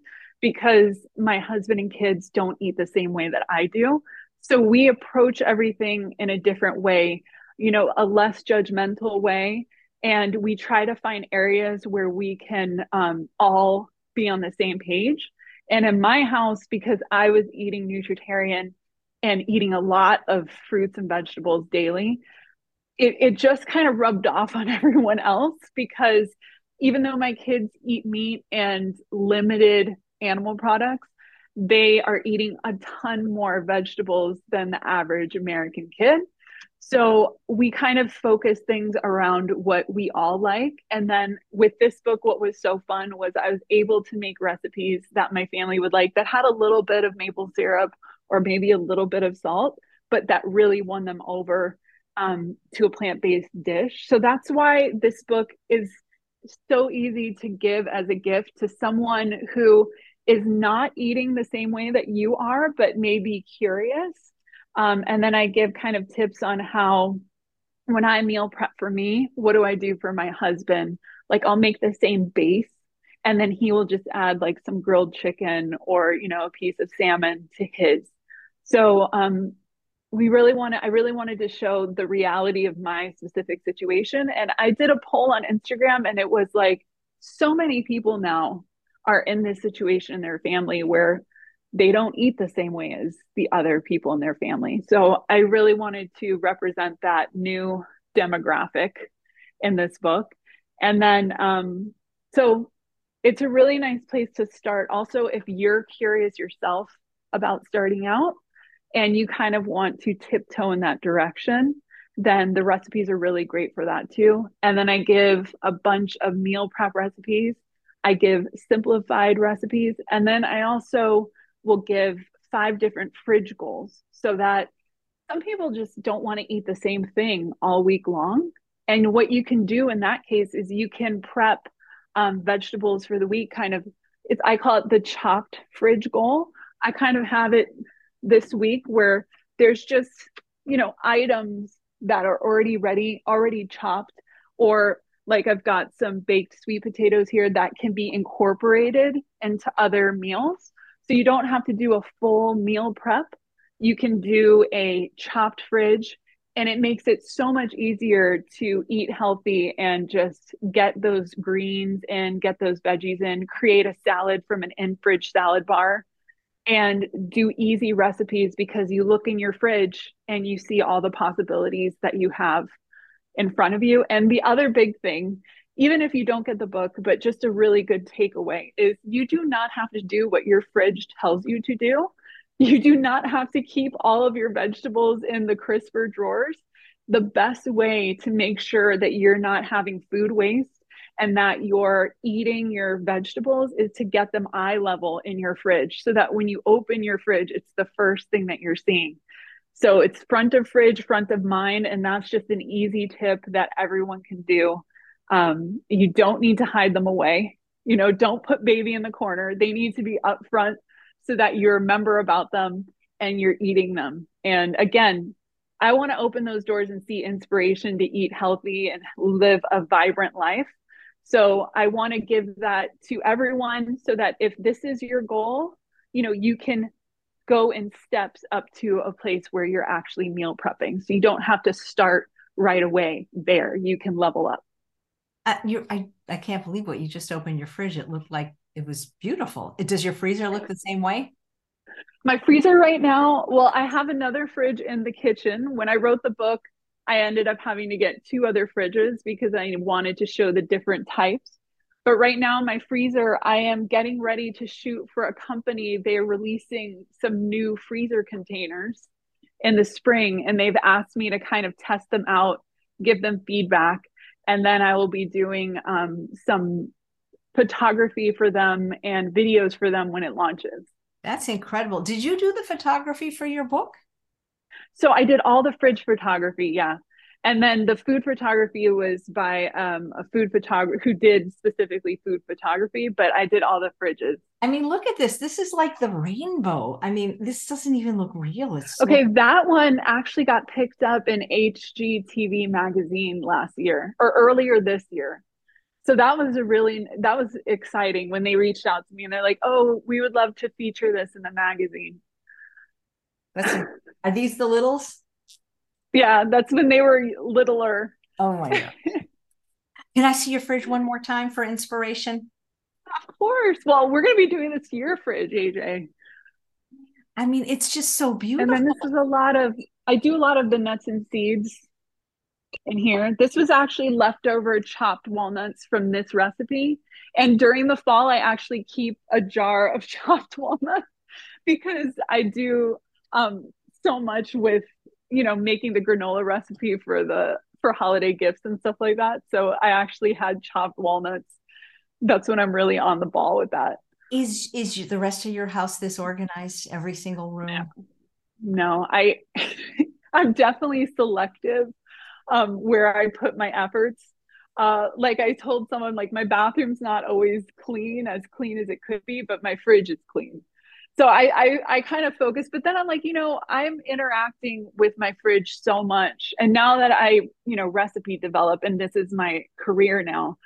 because my husband and kids don't eat the same way that i do. So we approach everything in a different way you know a less judgmental way and we try to find areas where we can um, all be on the same page and in my house, because I was eating nutritarian and eating a lot of fruits and vegetables daily, it, it just kind of rubbed off on everyone else because even though my kids eat meat and limited animal products, they are eating a ton more vegetables than the average American kid. So we kind of focus things around what we all like. And then with this book, what was so fun was I was able to make recipes that my family would like that had a little bit of maple syrup or maybe a little bit of salt, but that really won them over um, to a plant based dish. So that's why this book is so easy to give as a gift to someone who is not eating the same way that you are, but may be curious um, and then I give kind of tips on how, when I meal prep for me, what do I do for my husband? Like I'll make the same base and then he will just add like some grilled chicken or, you know, a piece of salmon to his. So, um, we really want to, I really wanted to show the reality of my specific situation. And I did a poll on Instagram and it was like so many people now are in this situation in their family where they don't eat the same way as the other people in their family. So I really wanted to represent that new demographic in this book. And then, um, so it's a really nice place to start. Also, if you're curious yourself about starting out and you kind of want to tiptoe in that direction, then the recipes are really great for that too. And then I give a bunch of meal prep recipes. I give simplified recipes. And then I also will give five different fridge goals so that some people just don't want to eat the same thing all week long. And what you can do in that case is you can prep um, vegetables for the week, kind of. It's I call it the chopped fridge goal. I kind of have it this week where there's just you know items that are already ready, already chopped, or like I've got some baked sweet potatoes here that can be incorporated into other meals. So you don't have to do a full meal prep. You can do a chopped fridge and it makes it so much easier to eat healthy and just get those greens and get those veggies in, create a salad from an in fridge salad bar and do easy recipes because you look in your fridge and you see all the possibilities that you have in front of you. And the other big thing, even if you don't get the book, but just a really good takeaway is you do not have to do what your fridge tells you to do. You do not have to keep all of your vegetables in the crisper drawers. The best way to make sure that you're not having food waste and that you're eating your vegetables is to get them eye level in your fridge so that when you open your fridge, it's the first thing that you're seeing. So it's front of fridge, front of mind. And that's just an easy tip that everyone can do. Um, you don't need to hide them away. You know, don't put baby in the corner. They need to be up front so that you remember about them and you're eating them. And again, I want to open those doors and see inspiration to eat healthy and live a vibrant life. So I want to give that to everyone so that if this is your goal, you know, you can go in steps up to a place where you're actually meal prepping. So you don't have to start right away there. You can level up. Uh, you I, I can't believe what you just opened your fridge. It looked like it was beautiful. It, does your freezer look the same way? My freezer right now, well, I have another fridge in the kitchen. When I wrote the book, I ended up having to get two other fridges because I wanted to show the different types. But right now, my freezer, I am getting ready to shoot for a company. They're releasing some new freezer containers in the spring, and they've asked me to kind of test them out, give them feedback, and then I will be doing um, some photography for them and videos for them when it launches. That's incredible. Did you do the photography for your book? So I did all the fridge photography, yeah. And then the food photography was by um, a food photographer who did specifically food photography, but I did all the fridges. I mean, look at this. This is like the rainbow. I mean, this doesn't even look real. It's so- okay. That one actually got picked up in HGTV magazine last year or earlier this year so that was a really that was exciting when they reached out to me and they're like oh we would love to feature this in the magazine that's are these the littles yeah that's when they were littler. Oh my god can i see your fridge one more time for inspiration? Of course. Well we're going to be doing this year fridge aj i mean it's just so beautiful and then this is a lot of i do a lot of the nuts and seeds in here. This was actually leftover chopped walnuts from this recipe. And during the fall, I actually keep a jar of chopped walnuts because I do um, so much with, you know, making the granola recipe for the for holiday gifts and stuff like that. So I actually had chopped walnuts. That's when I'm really on the ball with that. Is is the rest of your house this organized? Every single room? No, I I'm definitely selective um, where I put my efforts. Uh, like I told someone, like my bathroom's not always clean, as clean as it could be, but my fridge is clean. So I, I, I kind of focus, but then I'm like, you know, I'm interacting with my fridge so much, and now that I, you know, recipe develop, and this is my career now,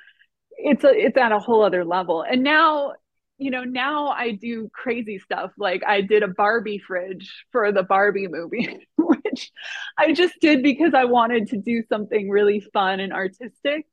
it's a, it's at a whole other level. And now you know, now I do crazy stuff. Like I did a Barbie fridge for the Barbie movie, which I just did because I wanted to do something really fun and artistic.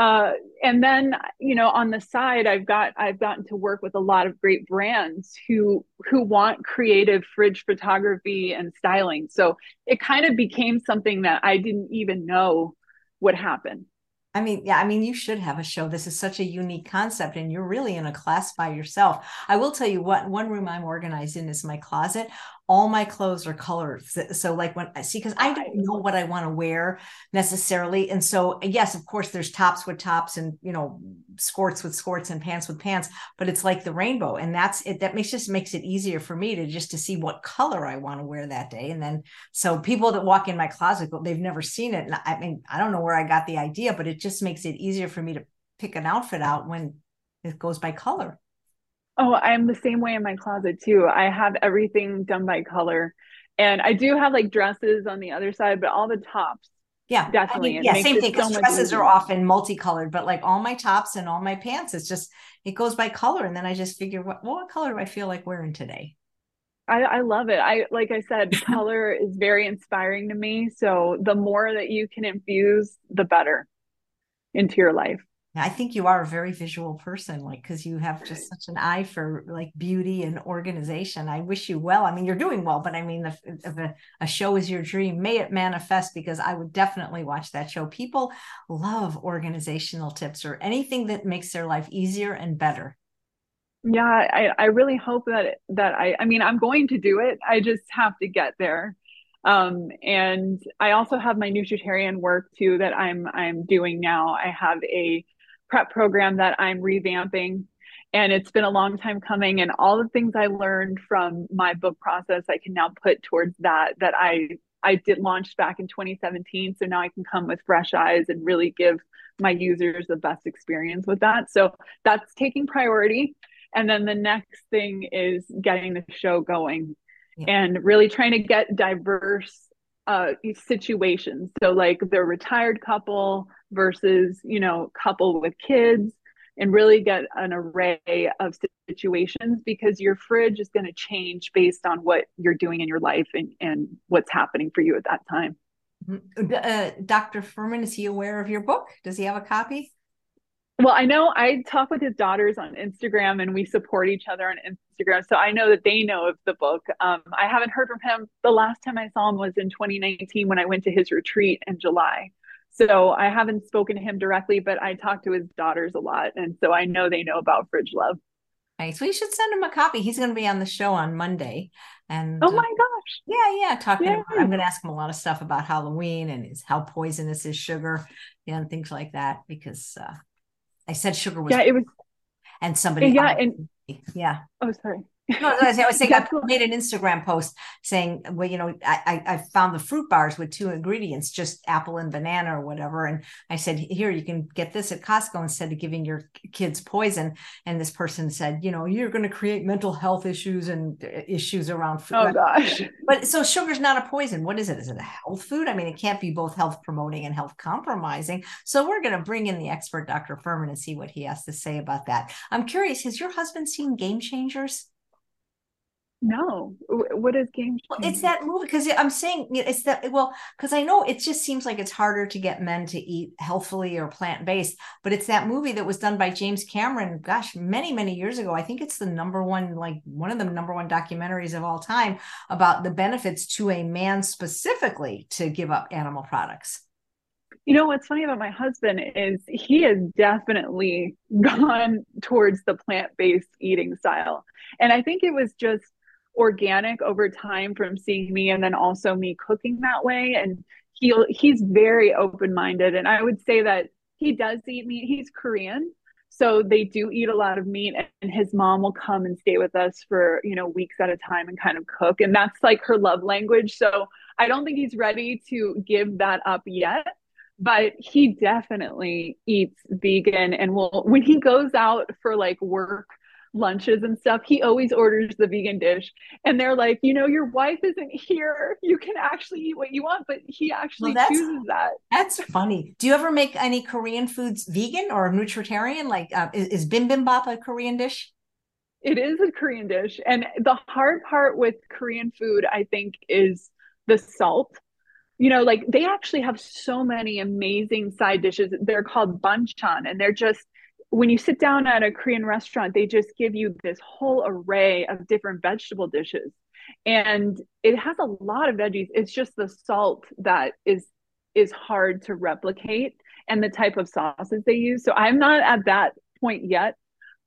Uh, and then, you know, on the side, I've got I've gotten to work with a lot of great brands who who want creative fridge photography and styling. So it kind of became something that I didn't even know would happen. I mean, yeah, I mean, you should have a show. This is such a unique concept, and you're really in a class by yourself. I will tell you what one room I'm organized in is my closet all my clothes are colored. So, like when I see, because I don't know what I want to wear necessarily. And so, yes, of course, there's tops with tops and, you know, skirts with skirts and pants with pants, but it's like the rainbow. And that's it. That makes just makes it easier for me to just to see what color I want to wear that day. And then, so people that walk in my closet, they've never seen it. And I mean, I don't know where I got the idea, but it just makes it easier for me to pick an outfit out when it goes by color. Oh, I'm the same way in my closet too. I have everything done by color. And I do have like dresses on the other side, but all the tops. Yeah, definitely. I mean, yeah, same thing. Because so dresses are often multicolored, but like all my tops and all my pants, it's just it goes by color. And then I just figure what what color do I feel like wearing today? I, I love it. I like I said, color is very inspiring to me. So the more that you can infuse, the better into your life. I think you are a very visual person, like because you have just such an eye for like beauty and organization. I wish you well. I mean, you're doing well, but I mean, if, if a, a, show is your dream, may it manifest because I would definitely watch that show. People love organizational tips or anything that makes their life easier and better. Yeah, I, I really hope that that I I mean I'm going to do it. I just have to get there. Um, and I also have my nutritarian work too that I'm I'm doing now. I have a prep program that I'm revamping. And it's been a long time coming. And all the things I learned from my book process, I can now put towards that, that I I did launch back in 2017. So now I can come with fresh eyes and really give my users the best experience with that. So that's taking priority. And then the next thing is getting the show going yeah. and really trying to get diverse uh, situations. So, like the retired couple versus, you know, couple with kids, and really get an array of situations because your fridge is going to change based on what you're doing in your life and, and what's happening for you at that time. Mm-hmm. Uh, Dr. Fuhrman, is he aware of your book? Does he have a copy? Well, I know I talk with his daughters on Instagram and we support each other on Instagram. So I know that they know of the book. Um, I haven't heard from him. The last time I saw him was in 2019 when I went to his retreat in July. So I haven't spoken to him directly, but I talk to his daughters a lot. And so I know they know about Fridge Love. Nice. We should send him a copy. He's going to be on the show on Monday. And oh my gosh. Yeah, yeah. Talking about, I'm going to ask him a lot of stuff about Halloween and his, how poisonous is sugar and things like that because uh, I said sugar was. Yeah, it was. And somebody. Yeah, and yeah. Oh, sorry no, I was saying I made an Instagram post saying, well, you know, I, I found the fruit bars with two ingredients, just apple and banana or whatever. And I said, here, you can get this at Costco instead of giving your kids poison. And this person said, you know, you're going to create mental health issues and uh, issues around food. Oh, gosh. But so sugar's not a poison. What is it? Is it a health food? I mean, it can't be both health promoting and health compromising. So we're going to bring in the expert, Dr. Fuhrman, and see what he has to say about that. I'm curious, has your husband seen Game Changers? No, what is game? Well, it's that movie because I'm saying it's that well because I know it just seems like it's harder to get men to eat healthfully or plant based, but it's that movie that was done by James Cameron. Gosh, many many years ago. I think it's the number one like one of the number one documentaries of all time about the benefits to a man specifically to give up animal products. You know what's funny about my husband is he has definitely gone towards the plant based eating style, and I think it was just organic over time from seeing me and then also me cooking that way. And he he's very open-minded. And i would say that he does eat meat. He's korean so they do eat a lot of meat. And his mom will come and stay with us for you know weeks at a time and kind of cook. And that's like her love language. So i don't think he's ready to give that up yet. But he definitely eats vegan and will when he goes out for like work lunches and stuff, he always orders the vegan dish. And they're like, you know, your wife isn't here. You can actually eat what you want, but he actually well, chooses that. That's funny. Do you ever make any Korean foods vegan or nutritarian? Like, uh, is, is bibimbap a Korean dish? It is a Korean dish. And the hard part with Korean food, I think, is the salt you know like they actually have so many amazing side dishes they're called banchan and they're just when you sit down at a Korean restaurant, they just give you this whole array of different vegetable dishes. And it has a lot of veggies. It's just the salt that is is hard to replicate and the type of sauces they use. So I'm not at that point yet.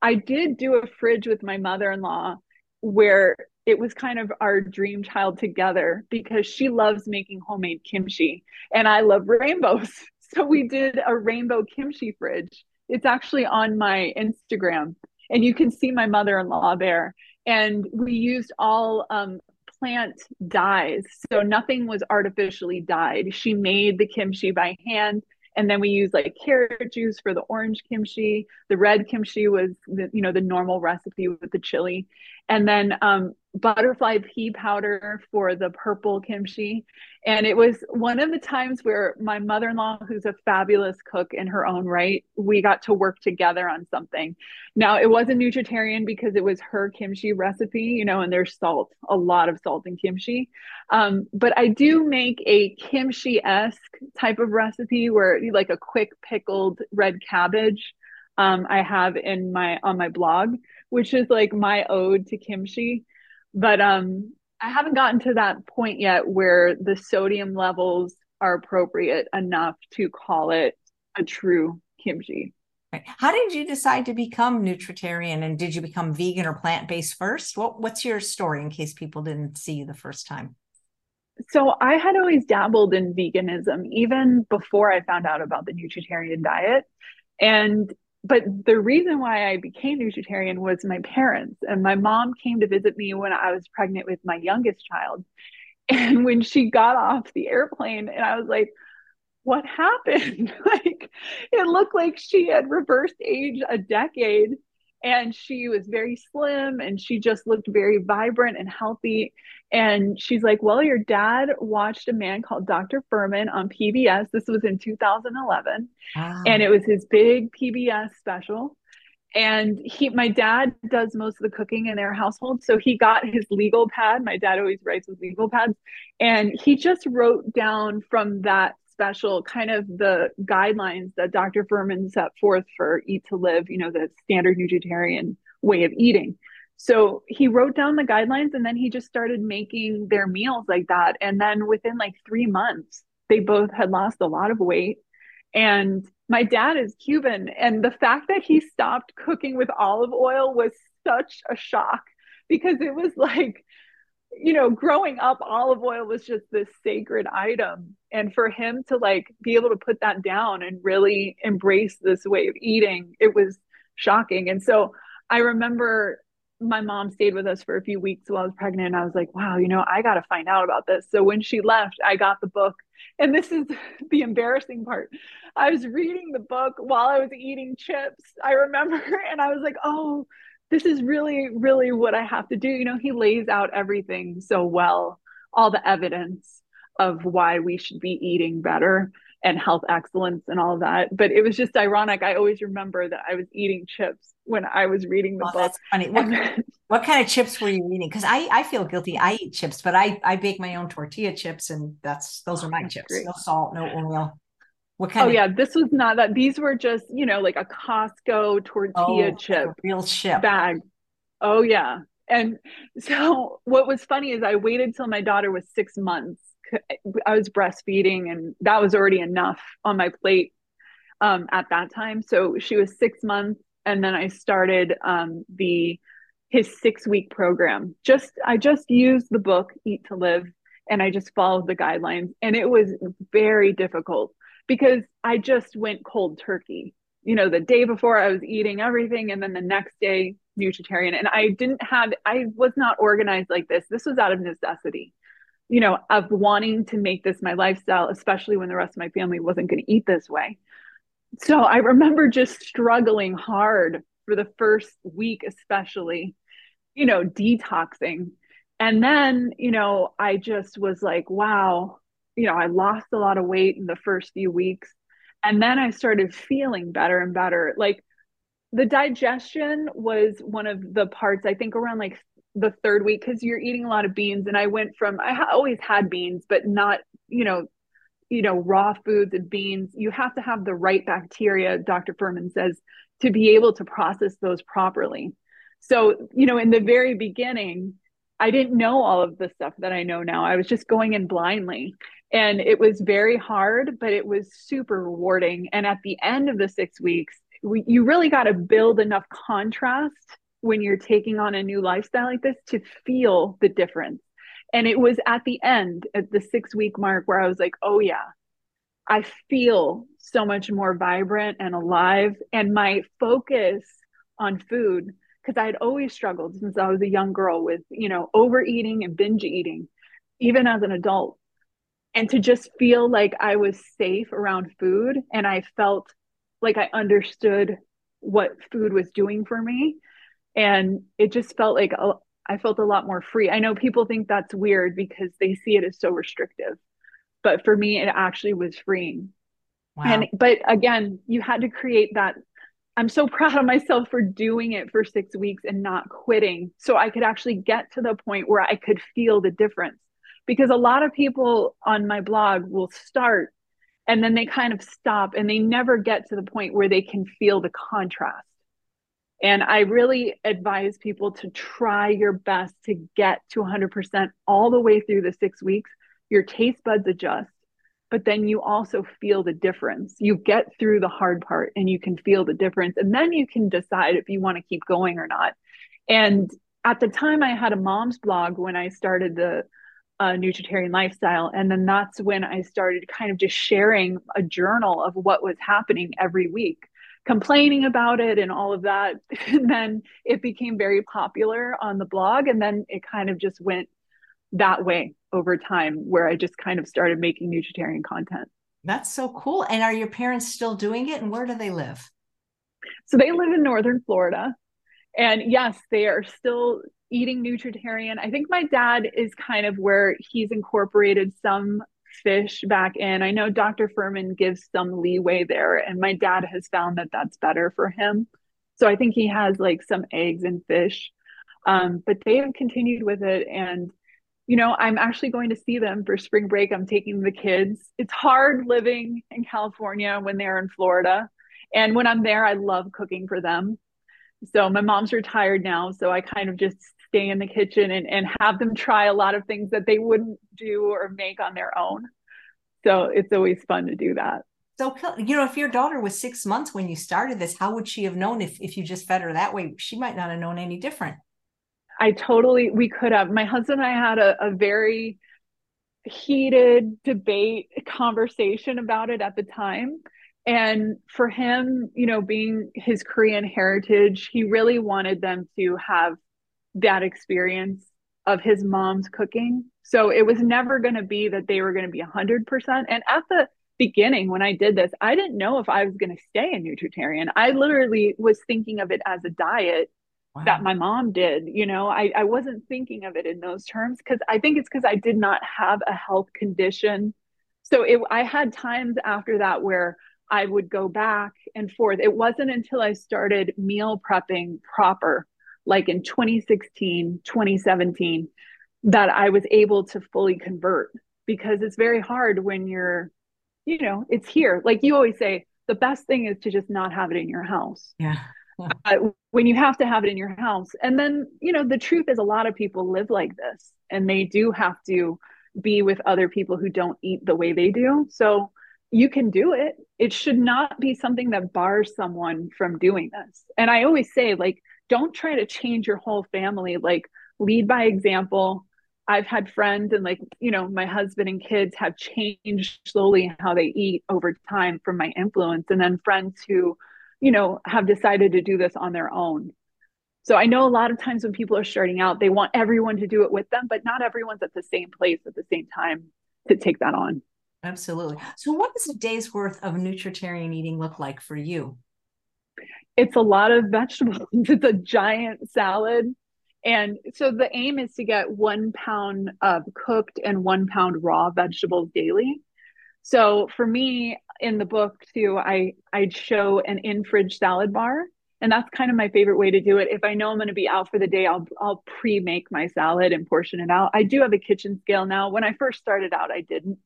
I did do a fridge with my mother-in-law where it was kind of our dream child together because she loves making homemade kimchi and I love rainbows. So we did a rainbow kimchi fridge it's actually on my Instagram, and you can see my mother in law there. And we used all um, plant dyes. So nothing was artificially dyed. She made the kimchi by hand. And then we used like carrot juice for the orange kimchi. The red kimchi was the, you know, the normal recipe with the chili. And then um, butterfly pea powder for the purple kimchi. And it was one of the times where my mother in law, who's a fabulous cook in her own right, we got to work together on something. Now, it wasn't nutritarian because it was her kimchi recipe, you know, and there's salt, a lot of salt in kimchi. Um, but I do make a kimchi esque type of recipe where like a quick pickled red cabbage. Um, I have in my on my blog, which is like my ode to kimchi but um I haven't gotten to that point yet where the sodium levels are appropriate enough to call it a true kimchi. How did you decide to become nutritarian and did you become vegan or plant-based first? What what's your story in case people didn't see you the first time? So I had always dabbled in veganism even before I found out about the nutritarian diet. And but the reason why I became vegetarian was my parents. And my mom came to visit me when I was pregnant with my youngest child. And when she got off the airplane, and I was like, what happened? like, it looked like she had reversed age a decade and she was very slim and she just looked very vibrant and healthy. And she's like well your dad watched a man called dr fuhrman on pbs this was in 2011 wow. and it was his big pbs special. And he my dad does most of the cooking in their household. So he got his legal pad. My dad always writes with legal pads. And he just wrote down from that special kind of the guidelines that Dr. Fuhrman set forth for Eat to Live, you know, the standard vegetarian way of eating. So he wrote down the guidelines and then he just started making their meals like that. And then within like three months, they both had lost a lot of weight. And my dad is Cuban. And the fact that he stopped cooking with olive oil was such a shock because it was like you know, growing up, olive oil was just this sacred item. And for him to like be able to put that down and really embrace this way of eating, it was shocking. And so I remember my mom stayed with us for a few weeks while I was pregnant. And I was like, wow, you know, I got to find out about this. So when she left, I got the book. And this is the embarrassing part. I was reading the book while I was eating chips. I remember, and I was like, oh, this is really, really what I have to do. You know, he lays out everything so well, all the evidence of why we should be eating better and health excellence and all that. But it was just ironic. I always remember that I was eating chips when I was reading the oh, book. That's funny. What, what kind of chips were you eating? Because I, I feel guilty. I eat chips, but I, I bake my own tortilla chips and that's those are my chips. Great. No salt, no oil. What kind? Oh of- yeah, this was not that. These were just you know like a Costco tortilla oh, chip, real chip bag. Oh yeah, and so what was funny is I waited till my daughter was six months. I was breastfeeding, and that was already enough on my plate um, at that time. So she was six months, and then I started um, the his six week program. Just I just used the book Eat to Live, and I just followed the guidelines, and it was very difficult because I just went cold turkey. You know, the day before I was eating everything, and then the next day, vegetarian. And I didn't have, I was not organized like this. This was out of necessity, you know, of wanting to make this my lifestyle, especially when the rest of my family wasn't going to eat this way. So I remember just struggling hard for the first week, especially, you know, detoxing. And then, you know, I just was like, wow, you know, I lost a lot of weight in the first few weeks. And then I started feeling better and better. Like the digestion was one of the parts, I think, around like the third week, because you're eating a lot of beans. And I went from, I ha- always had beans, but not, you know, you know, raw foods and beans. You have to have the right bacteria, Dr. Fuhrman says, to be able to process those properly. So, you know, in the very beginning, I didn't know all of the stuff that I know now. I was just going in blindly and it was very hard but it was super rewarding. And at the end of the six weeks we, you really got to build enough contrast when you're taking on a new lifestyle like this to feel the difference. And it was at the end at the six week mark where i was like oh yeah i feel so much more vibrant and alive. And my focus on food because i had always struggled since i was a young girl with you know overeating and binge eating even as an adult and to just feel like I was safe around food and I felt like I understood what food was doing for me. And it just felt like a, I felt a lot more free. I know people think that's weird because they see it as so restrictive, but for me, it actually was freeing. Wow. And but again, you had to create that. I'm so proud of myself for doing it for six weeks and not quitting, so I could actually get to the point where I could feel the difference. Because a lot of people on my blog will start and then they kind of stop and they never get to the point where they can feel the contrast and I really advise people to try your best to get to 100% all the way through the six weeks. Your taste buds adjust, but then you also feel the difference. You get through the hard part and you can feel the difference. And then you can decide if you want to keep going or not. And at the time, I had a mom's blog when I started the uh, nutritarian lifestyle. And then that's when I started kind of just sharing a journal of what was happening every week complaining about it and all of that. And then it became very popular on the blog. And then it kind of just went that way over time, where I just kind of started making nutritarian content. That's so cool. And are your parents still doing it? And where do they live? So they live in Northern Florida. And yes, they are still eating nutritarian. I think my dad is kind of where he's incorporated some fish back in. I know Dr. Fuhrman gives some leeway there, and my dad has found that that's better for him. So I think he has like some eggs and fish. Um, but they have continued with it. And, you know, I'm actually going to see them for spring break. I'm taking the kids. It's hard living in California when they're in Florida. And when I'm there, I love cooking for them. So my mom's retired now. So I kind of just stay in the kitchen and, and have them try a lot of things that they wouldn't do or make on their own. So it's always fun to do that. So, you know, if your daughter was six months when you started this, how would she have known if, if you just fed her that way? She might not have known any different. I totally, we could have. My husband and I had a, a very heated debate conversation about it at the time. And for him, you know, being his Korean heritage, he really wanted them to have that experience of his mom's cooking. So it was never going to be that they were going to be 100%. And at the beginning, when I did this, I didn't know if I was going to stay a nutritarian. I literally was thinking of it as a diet wow. that my mom did. You know, I, I wasn't thinking of it in those terms because I think it's because I did not have a health condition. So it, I had times after that where I would go back and forth. It wasn't until I started meal prepping proper like in 2016, 2017, that I was able to fully convert because it's very hard when you're, you know, it's here. Like you always say, the best thing is to just not have it in your house. Yeah. uh, when you have to have it in your house. And then, you know, the truth is a lot of people live like this and they do have to be with other people who don't eat the way they do. So you can do it. It should not be something that bars someone from doing this. And I always say, like, don't try to change your whole family. Like lead by example. I've had friends and like you know my husband and kids have changed slowly how they eat over time from my influence. And then friends who you know have decided to do this on their own. So i know a lot of times when people are starting out they want everyone to do it with them but not everyone's at the same place at the same time to take that on. Absolutely. So what does a day's worth of nutritarian eating look like for you it's a lot of vegetables. It's a giant salad. And so the aim is to get one pound of cooked and one pound raw vegetables daily. So for me in the book too, I I'd show an in fridge salad bar. And that's kind of my favorite way to do it. If I know I'm going to be out for the day, I'll I'll pre-make my salad and portion it out. I do have a kitchen scale now. When I first started out, I didn't.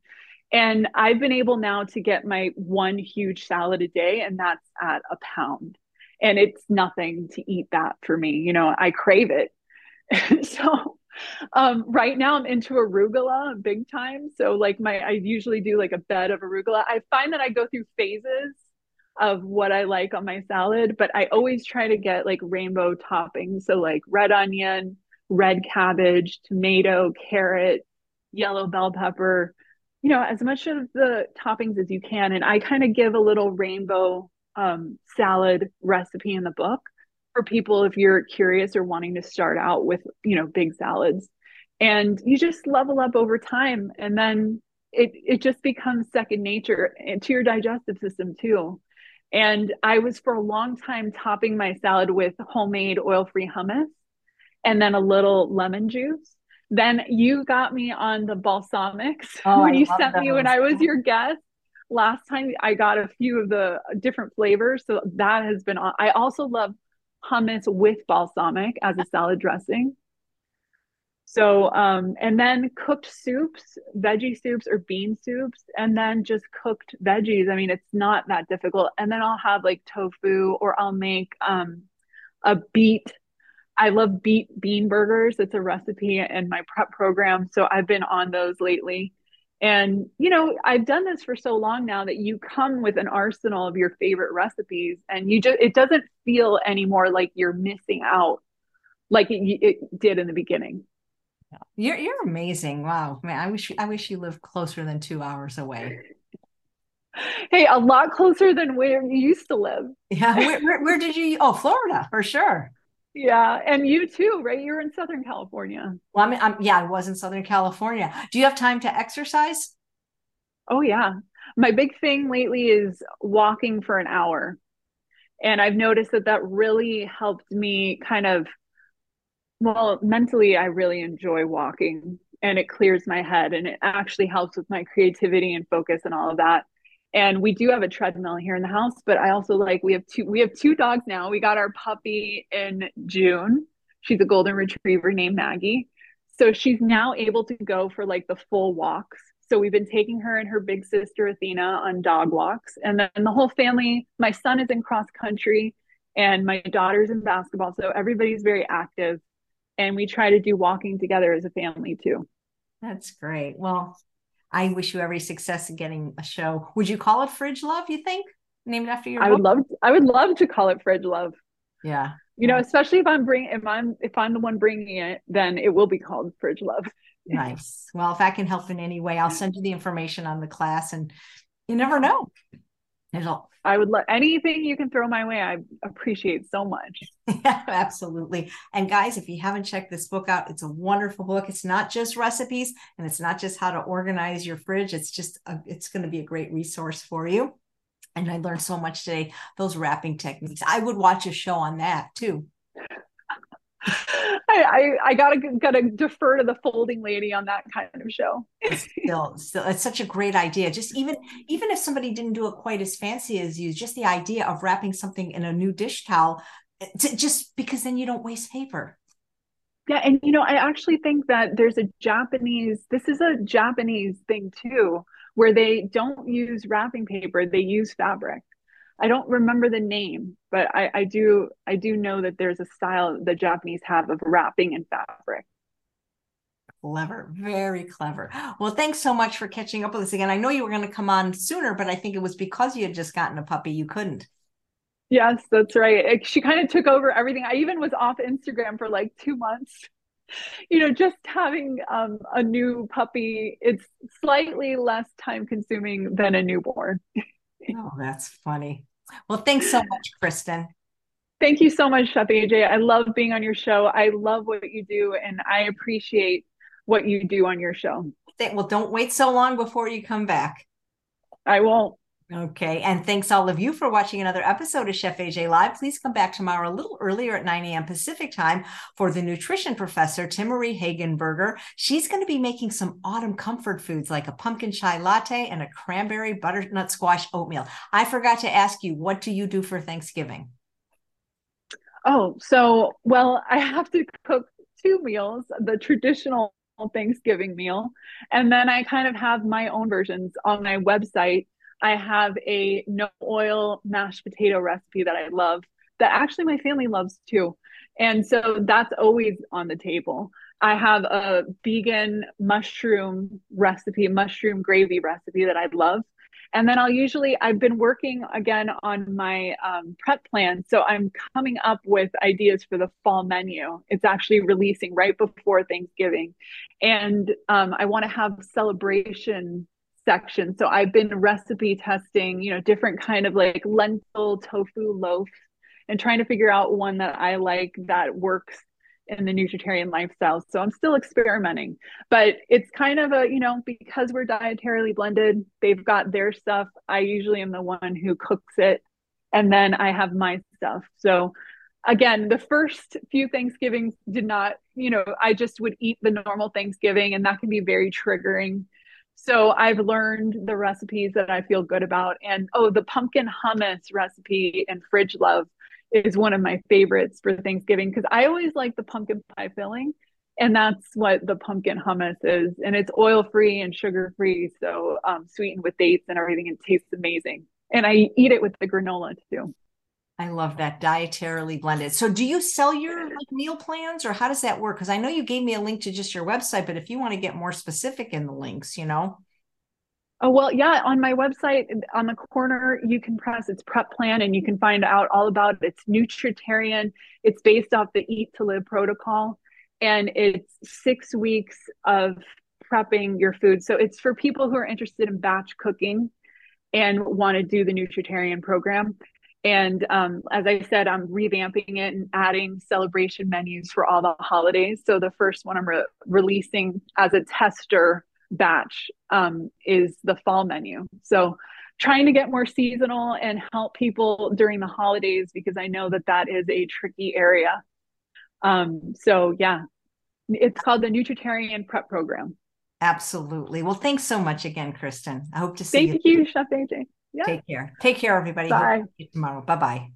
And I've been able now to get my one huge salad a day, and that's at a pound and it's nothing to eat that for me you know i crave it. So um, right now i'm into arugula big time. So like my i usually do like a bed of arugula. I find that i go through phases of what i like on my salad but i always try to get like rainbow toppings. So like red onion red cabbage tomato carrot yellow bell pepper you know as much of the toppings as you can. And i kind of give a little rainbow um, salad recipe in the book for people if you're curious or wanting to start out with you know big salads and you just level up over time and then it it just becomes second nature to your digestive system too and i was for a long time topping my salad with homemade oil-free hummus and then a little lemon juice. Then you got me on the balsamics oh, when you sent me when I was your guest. Last time I got a few of the different flavors. So that has been on. I also love hummus with balsamic as a salad dressing. So, um, and then cooked soups, veggie soups or bean soups, and then just cooked veggies. I mean, it's not that difficult. And then I'll have like tofu or I'll make um, a beet. I love beet bean burgers. It's a recipe in my prep program. So I've been on those lately. And, you know, I've done this for so long now that you come with an arsenal of your favorite recipes and you just, it doesn't feel anymore like you're missing out like it, it did in the beginning. You're you're amazing. Wow, man, I wish I wish you lived closer than two hours away. Hey, a lot closer than where you used to live. Yeah, where, where, where did you? Oh, Florida for sure. Yeah, and you too, right? You're in Southern California. Well, I mean, I'm, yeah, I was in Southern California. Do you have time to exercise? Oh yeah, my big thing lately is walking for an hour, and I've noticed that that really helped me kind of well, mentally, I really enjoy walking and it clears my head and it actually helps with my creativity and focus and all of that. And we do have a treadmill here in the house, but I also like we have two we have two dogs now. We got our puppy in June. She's a golden retriever named Maggie. So she's now able to go for like the full walks. So we've been taking her and her big sister Athena on dog walks. And then the whole family, my son is in cross country and my daughter's in basketball. So everybody's very active and we try to do walking together as a family too. That's great. Well, I wish you every success in getting a show. Would you call it Fridge Love? You think named after your? I book? would love. I would love to call it Fridge Love. Yeah. You know, especially if I'm bringing if I'm if I'm the one bringing it, then it will be called Fridge Love. nice. Well, if I can help in any way, I'll send you the information on the class, and you never know. There's a I would love anything you can throw my way. I appreciate so much. Yeah, absolutely. And guys, if you haven't checked this book out, it's a wonderful book. It's not just recipes and it's not just how to organize your fridge. It's just, a, it's going to be a great resource for you. And I learned so much today, those wrapping techniques. I would watch a show on that too. I, I, I gotta gotta defer to the folding lady on that kind of show. still, still, it's such a great idea. Just even even if somebody didn't do it quite as fancy as you, just the idea of wrapping something in a new dish towel, eh, to, just because then you don't waste paper. Yeah, and you know, I actually think that there's a Japanese. This is a Japanese thing too, where they don't use wrapping paper; they use fabric. I don't remember the name, but I, I do I do know that there's a style the Japanese have of wrapping in fabric. Clever, very clever. Well, thanks so much for catching up with us again. I know you were going to come on sooner, but I think it was because you had just gotten a puppy you couldn't. Yes, that's right. It, she kind of took over everything. I even was off Instagram for like two months. You know, just having um, a new puppy, it's slightly less time consuming than a newborn. oh, that's funny. Well, thanks so much, Kristen. Thank you so much, Chef AJ. I love being on your show. I love what you do, and I appreciate what you do on your show. Well, don't wait so long before you come back. I won't. Okay. And thanks all of you for watching another episode of Chef AJ Live. Please come back tomorrow a little earlier at 9 a.m. Pacific time for the nutrition professor, Timaree Hagenburger. She's going to be making some autumn comfort foods like a pumpkin chai latte and a cranberry butternut squash oatmeal. I forgot to ask you, what do you do for Thanksgiving? Oh, so, well, I have to cook two meals the traditional Thanksgiving meal, and then I kind of have my own versions on my website I have a no oil mashed potato recipe that I love that actually my family loves too. And so that's always on the table. I have a vegan mushroom recipe, mushroom gravy recipe that I love. And then I'll usually, I've been working again on my um, prep plan. So I'm coming up with ideas for the fall menu. It's actually releasing right before Thanksgiving. And um, I want to have celebration section. So I've been recipe testing, you know, different kind of like lentil tofu loaf and trying to figure out one that I like that works in the nutritarian lifestyle. So I'm still experimenting, but it's kind of a, you know, because we're dietarily blended, they've got their stuff. I usually am the one who cooks it and then I have my stuff. So again, the first few Thanksgivings did not, you know, I just would eat the normal Thanksgiving and that can be very triggering. So I've learned the recipes that I feel good about. And oh, the pumpkin hummus recipe and fridge love is one of my favorites for Thanksgiving because I always like the pumpkin pie filling. And that's what the pumpkin hummus is. And it's oil free and sugar free. So um, sweetened with dates and everything. It tastes amazing. And I eat it with the granola too. I love that dietarily blended. So do you sell your like meal plans or how does that work? Because I know you gave me a link to just your website, but if you want to get more specific in the links, you know. Oh well, yeah, on my website on the corner you can press it's prep plan and you can find out all about it. It's nutritarian. It's based off the eat to live protocol and it's 6 weeks of prepping your food. So it's for people who are interested in batch cooking and want to do the nutritarian program and um, as I said, I'm revamping it and adding celebration menus for all the holidays. So the first one I'm re- releasing as a tester batch um, is the fall menu. So trying to get more seasonal and help people during the holidays because I know that that is a tricky area. Um, so yeah, it's called the Nutritarian Prep Program. Absolutely. Well, thanks so much again, Kristen. I hope to see Thank you. Thank you, Chef AJ. Yeah. Take care. Take care, everybody. Bye. tomorrow. Bye bye.